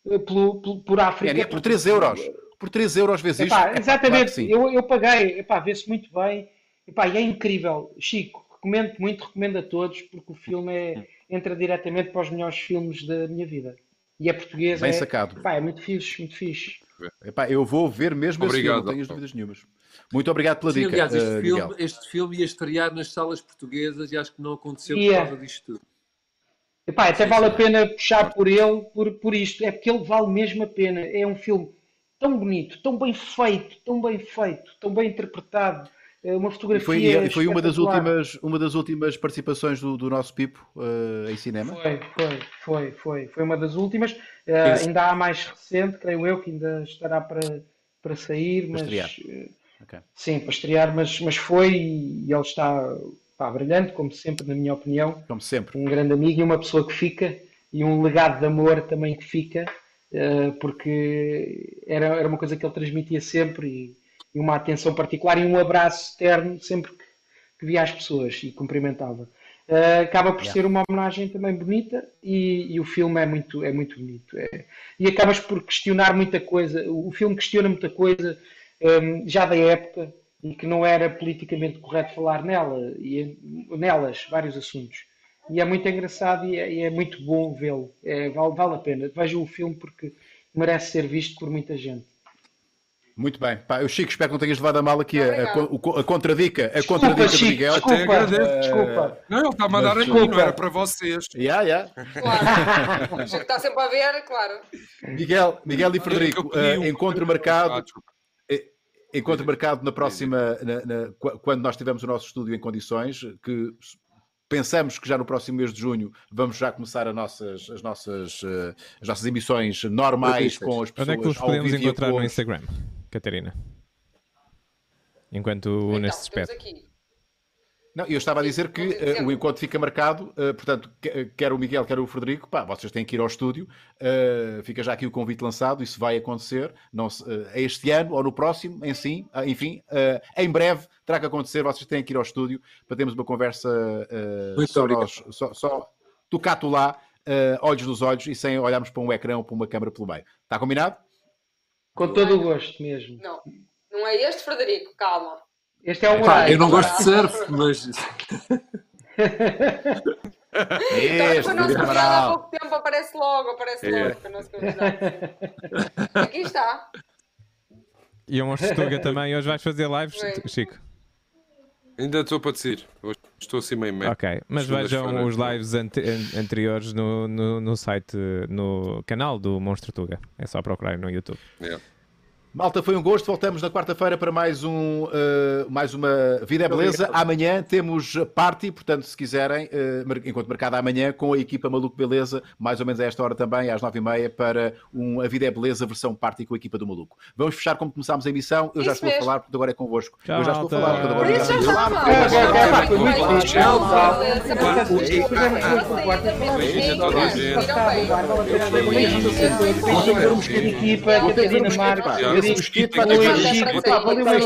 eh, pelo, pelo- por África. É, é por 3 euros. Por 3 euros vezes isto. Epá, é exatamente, claro eu, eu paguei, epá, vê-se muito bem, epá, e é incrível. Chico, recomendo muito, recomendo a todos, porque o filme é, entra diretamente para os melhores filmes da minha vida. E é português, Bem é, sacado. pá, é muito fixe, muito fixe. Epá, eu vou ver mesmo esse filme, Obrigado. não tenho as dúvidas nenhumas. Muito obrigado pela Sim, dica, aliás, este eh, filme, este filme ia estrear nas salas portuguesas e acho que não aconteceu Ia. por causa disto tudo. Epá, até Sim, vale a pena puxar por ele, por, por isto. É porque ele vale mesmo a pena. É um filme tão bonito, tão bem feito, tão bem feito, tão bem interpretado. É uma E fotografia foi, e foi uma, das últimas, uma das últimas participações do, do nosso Pipo eh, em cinema. Foi, foi, foi, foi. Foi uma das últimas. Eh, Sim. ainda há mais recente, creio eu, que ainda estará para, para sair, mas estrear. eh, Ok. sim, para estrear, mas, mas foi e ele está pá, brilhante, como sempre, na minha opinião. Como sempre. um grande amigo e uma pessoa que fica e um legado de amor também que fica, eh, porque era, era uma coisa que ele transmitia sempre e, uma atenção particular e um abraço eterno sempre que, que via as pessoas e cumprimentava. Eh, acaba por Yeah. ser uma homenagem também bonita e, e o filme é muito, é muito bonito. É- e acabas por questionar muita coisa. O, o filme questiona muita coisa eh, já da época e que não era politicamente correto falar nela e nelas, vários assuntos. E é muito engraçado e é, e é muito bom vê-lo. É, vale, vale a pena. Vejam o filme porque merece ser visto por muita gente. Muito bem. Pá, eu, Chico, espero que não tenhas levado a mal aqui a, a, a contradica, a Desculpa, contradica do Chico, Miguel. desculpa, Até agradeço. desculpa. Não, ele está a mandar a mim, não era para vocês. Yeah, yeah. Claro. Já que está sempre a ver, claro. Miguel, Miguel e Frederico, eh, um- encontro Ah, marcado, desculpa. encontro marcado na próxima, na- na- qu- quando nós tivermos o nosso estúdio em condições, que pensamos que já no próximo mês de junho vamos já começar as nossas, as nossas, eh, as nossas emissões normais com as pessoas Onde é que os ao podemos encontrar no. Instagram, Catarina? Enquanto Então, temos despede. aqui. Não, eu estava a dizer que eh, o encontro fica marcado, eh, portanto, que- quer o Miguel, quer o Frederico, pá, vocês têm que ir ao estúdio, eh, fica já aqui o convite lançado, isso vai acontecer, não se- eh, é este ano ou no próximo, em sim, enfim, eh, em breve terá que acontecer, vocês têm que ir ao estúdio para termos uma conversa eh, só, nós, só, só tocato lá, eh, olhos nos olhos e sem olharmos para um ecrã ou para uma câmara pelo meio. Está combinado? Com todo o gosto mesmo. Não, não é este, Frederico, calma. Este é o live. eu não gosto de surf, mas Então, Este, foi o nosso Frederico convidado há pouco tempo, aparece logo, aparece É. logo. Nosso convidado. Aqui está. E o Monstro Tuga também. Hoje vais fazer lives, Bem. Chico? Ainda estou para decidir. Hoje estou assim meio meio. Ok, mas vejam os lives ante- an- anteriores no, no, no site, no canal do Monstro Tuga. É só procurar no YouTube. É. Malta, foi um gosto. Voltamos na quarta-feira para mais um eh, mais uma Vida é Beleza. Amanhã temos party, portanto, se quiserem, eh, mar- enquanto marcado amanhã, com a equipa Maluco Beleza, mais ou menos a esta hora também, às nove e meia, para um A Vida é Beleza versão party com a equipa do Maluco. Vamos fechar como começámos a emissão. Eu já Isso estou a mesmo. falar, porque agora é convosco. Tchau, Eu já estou a falar, porque agora Por isso já está mal. É, é, é, foi muito Bem, fixe. Mosquito, pá, valeu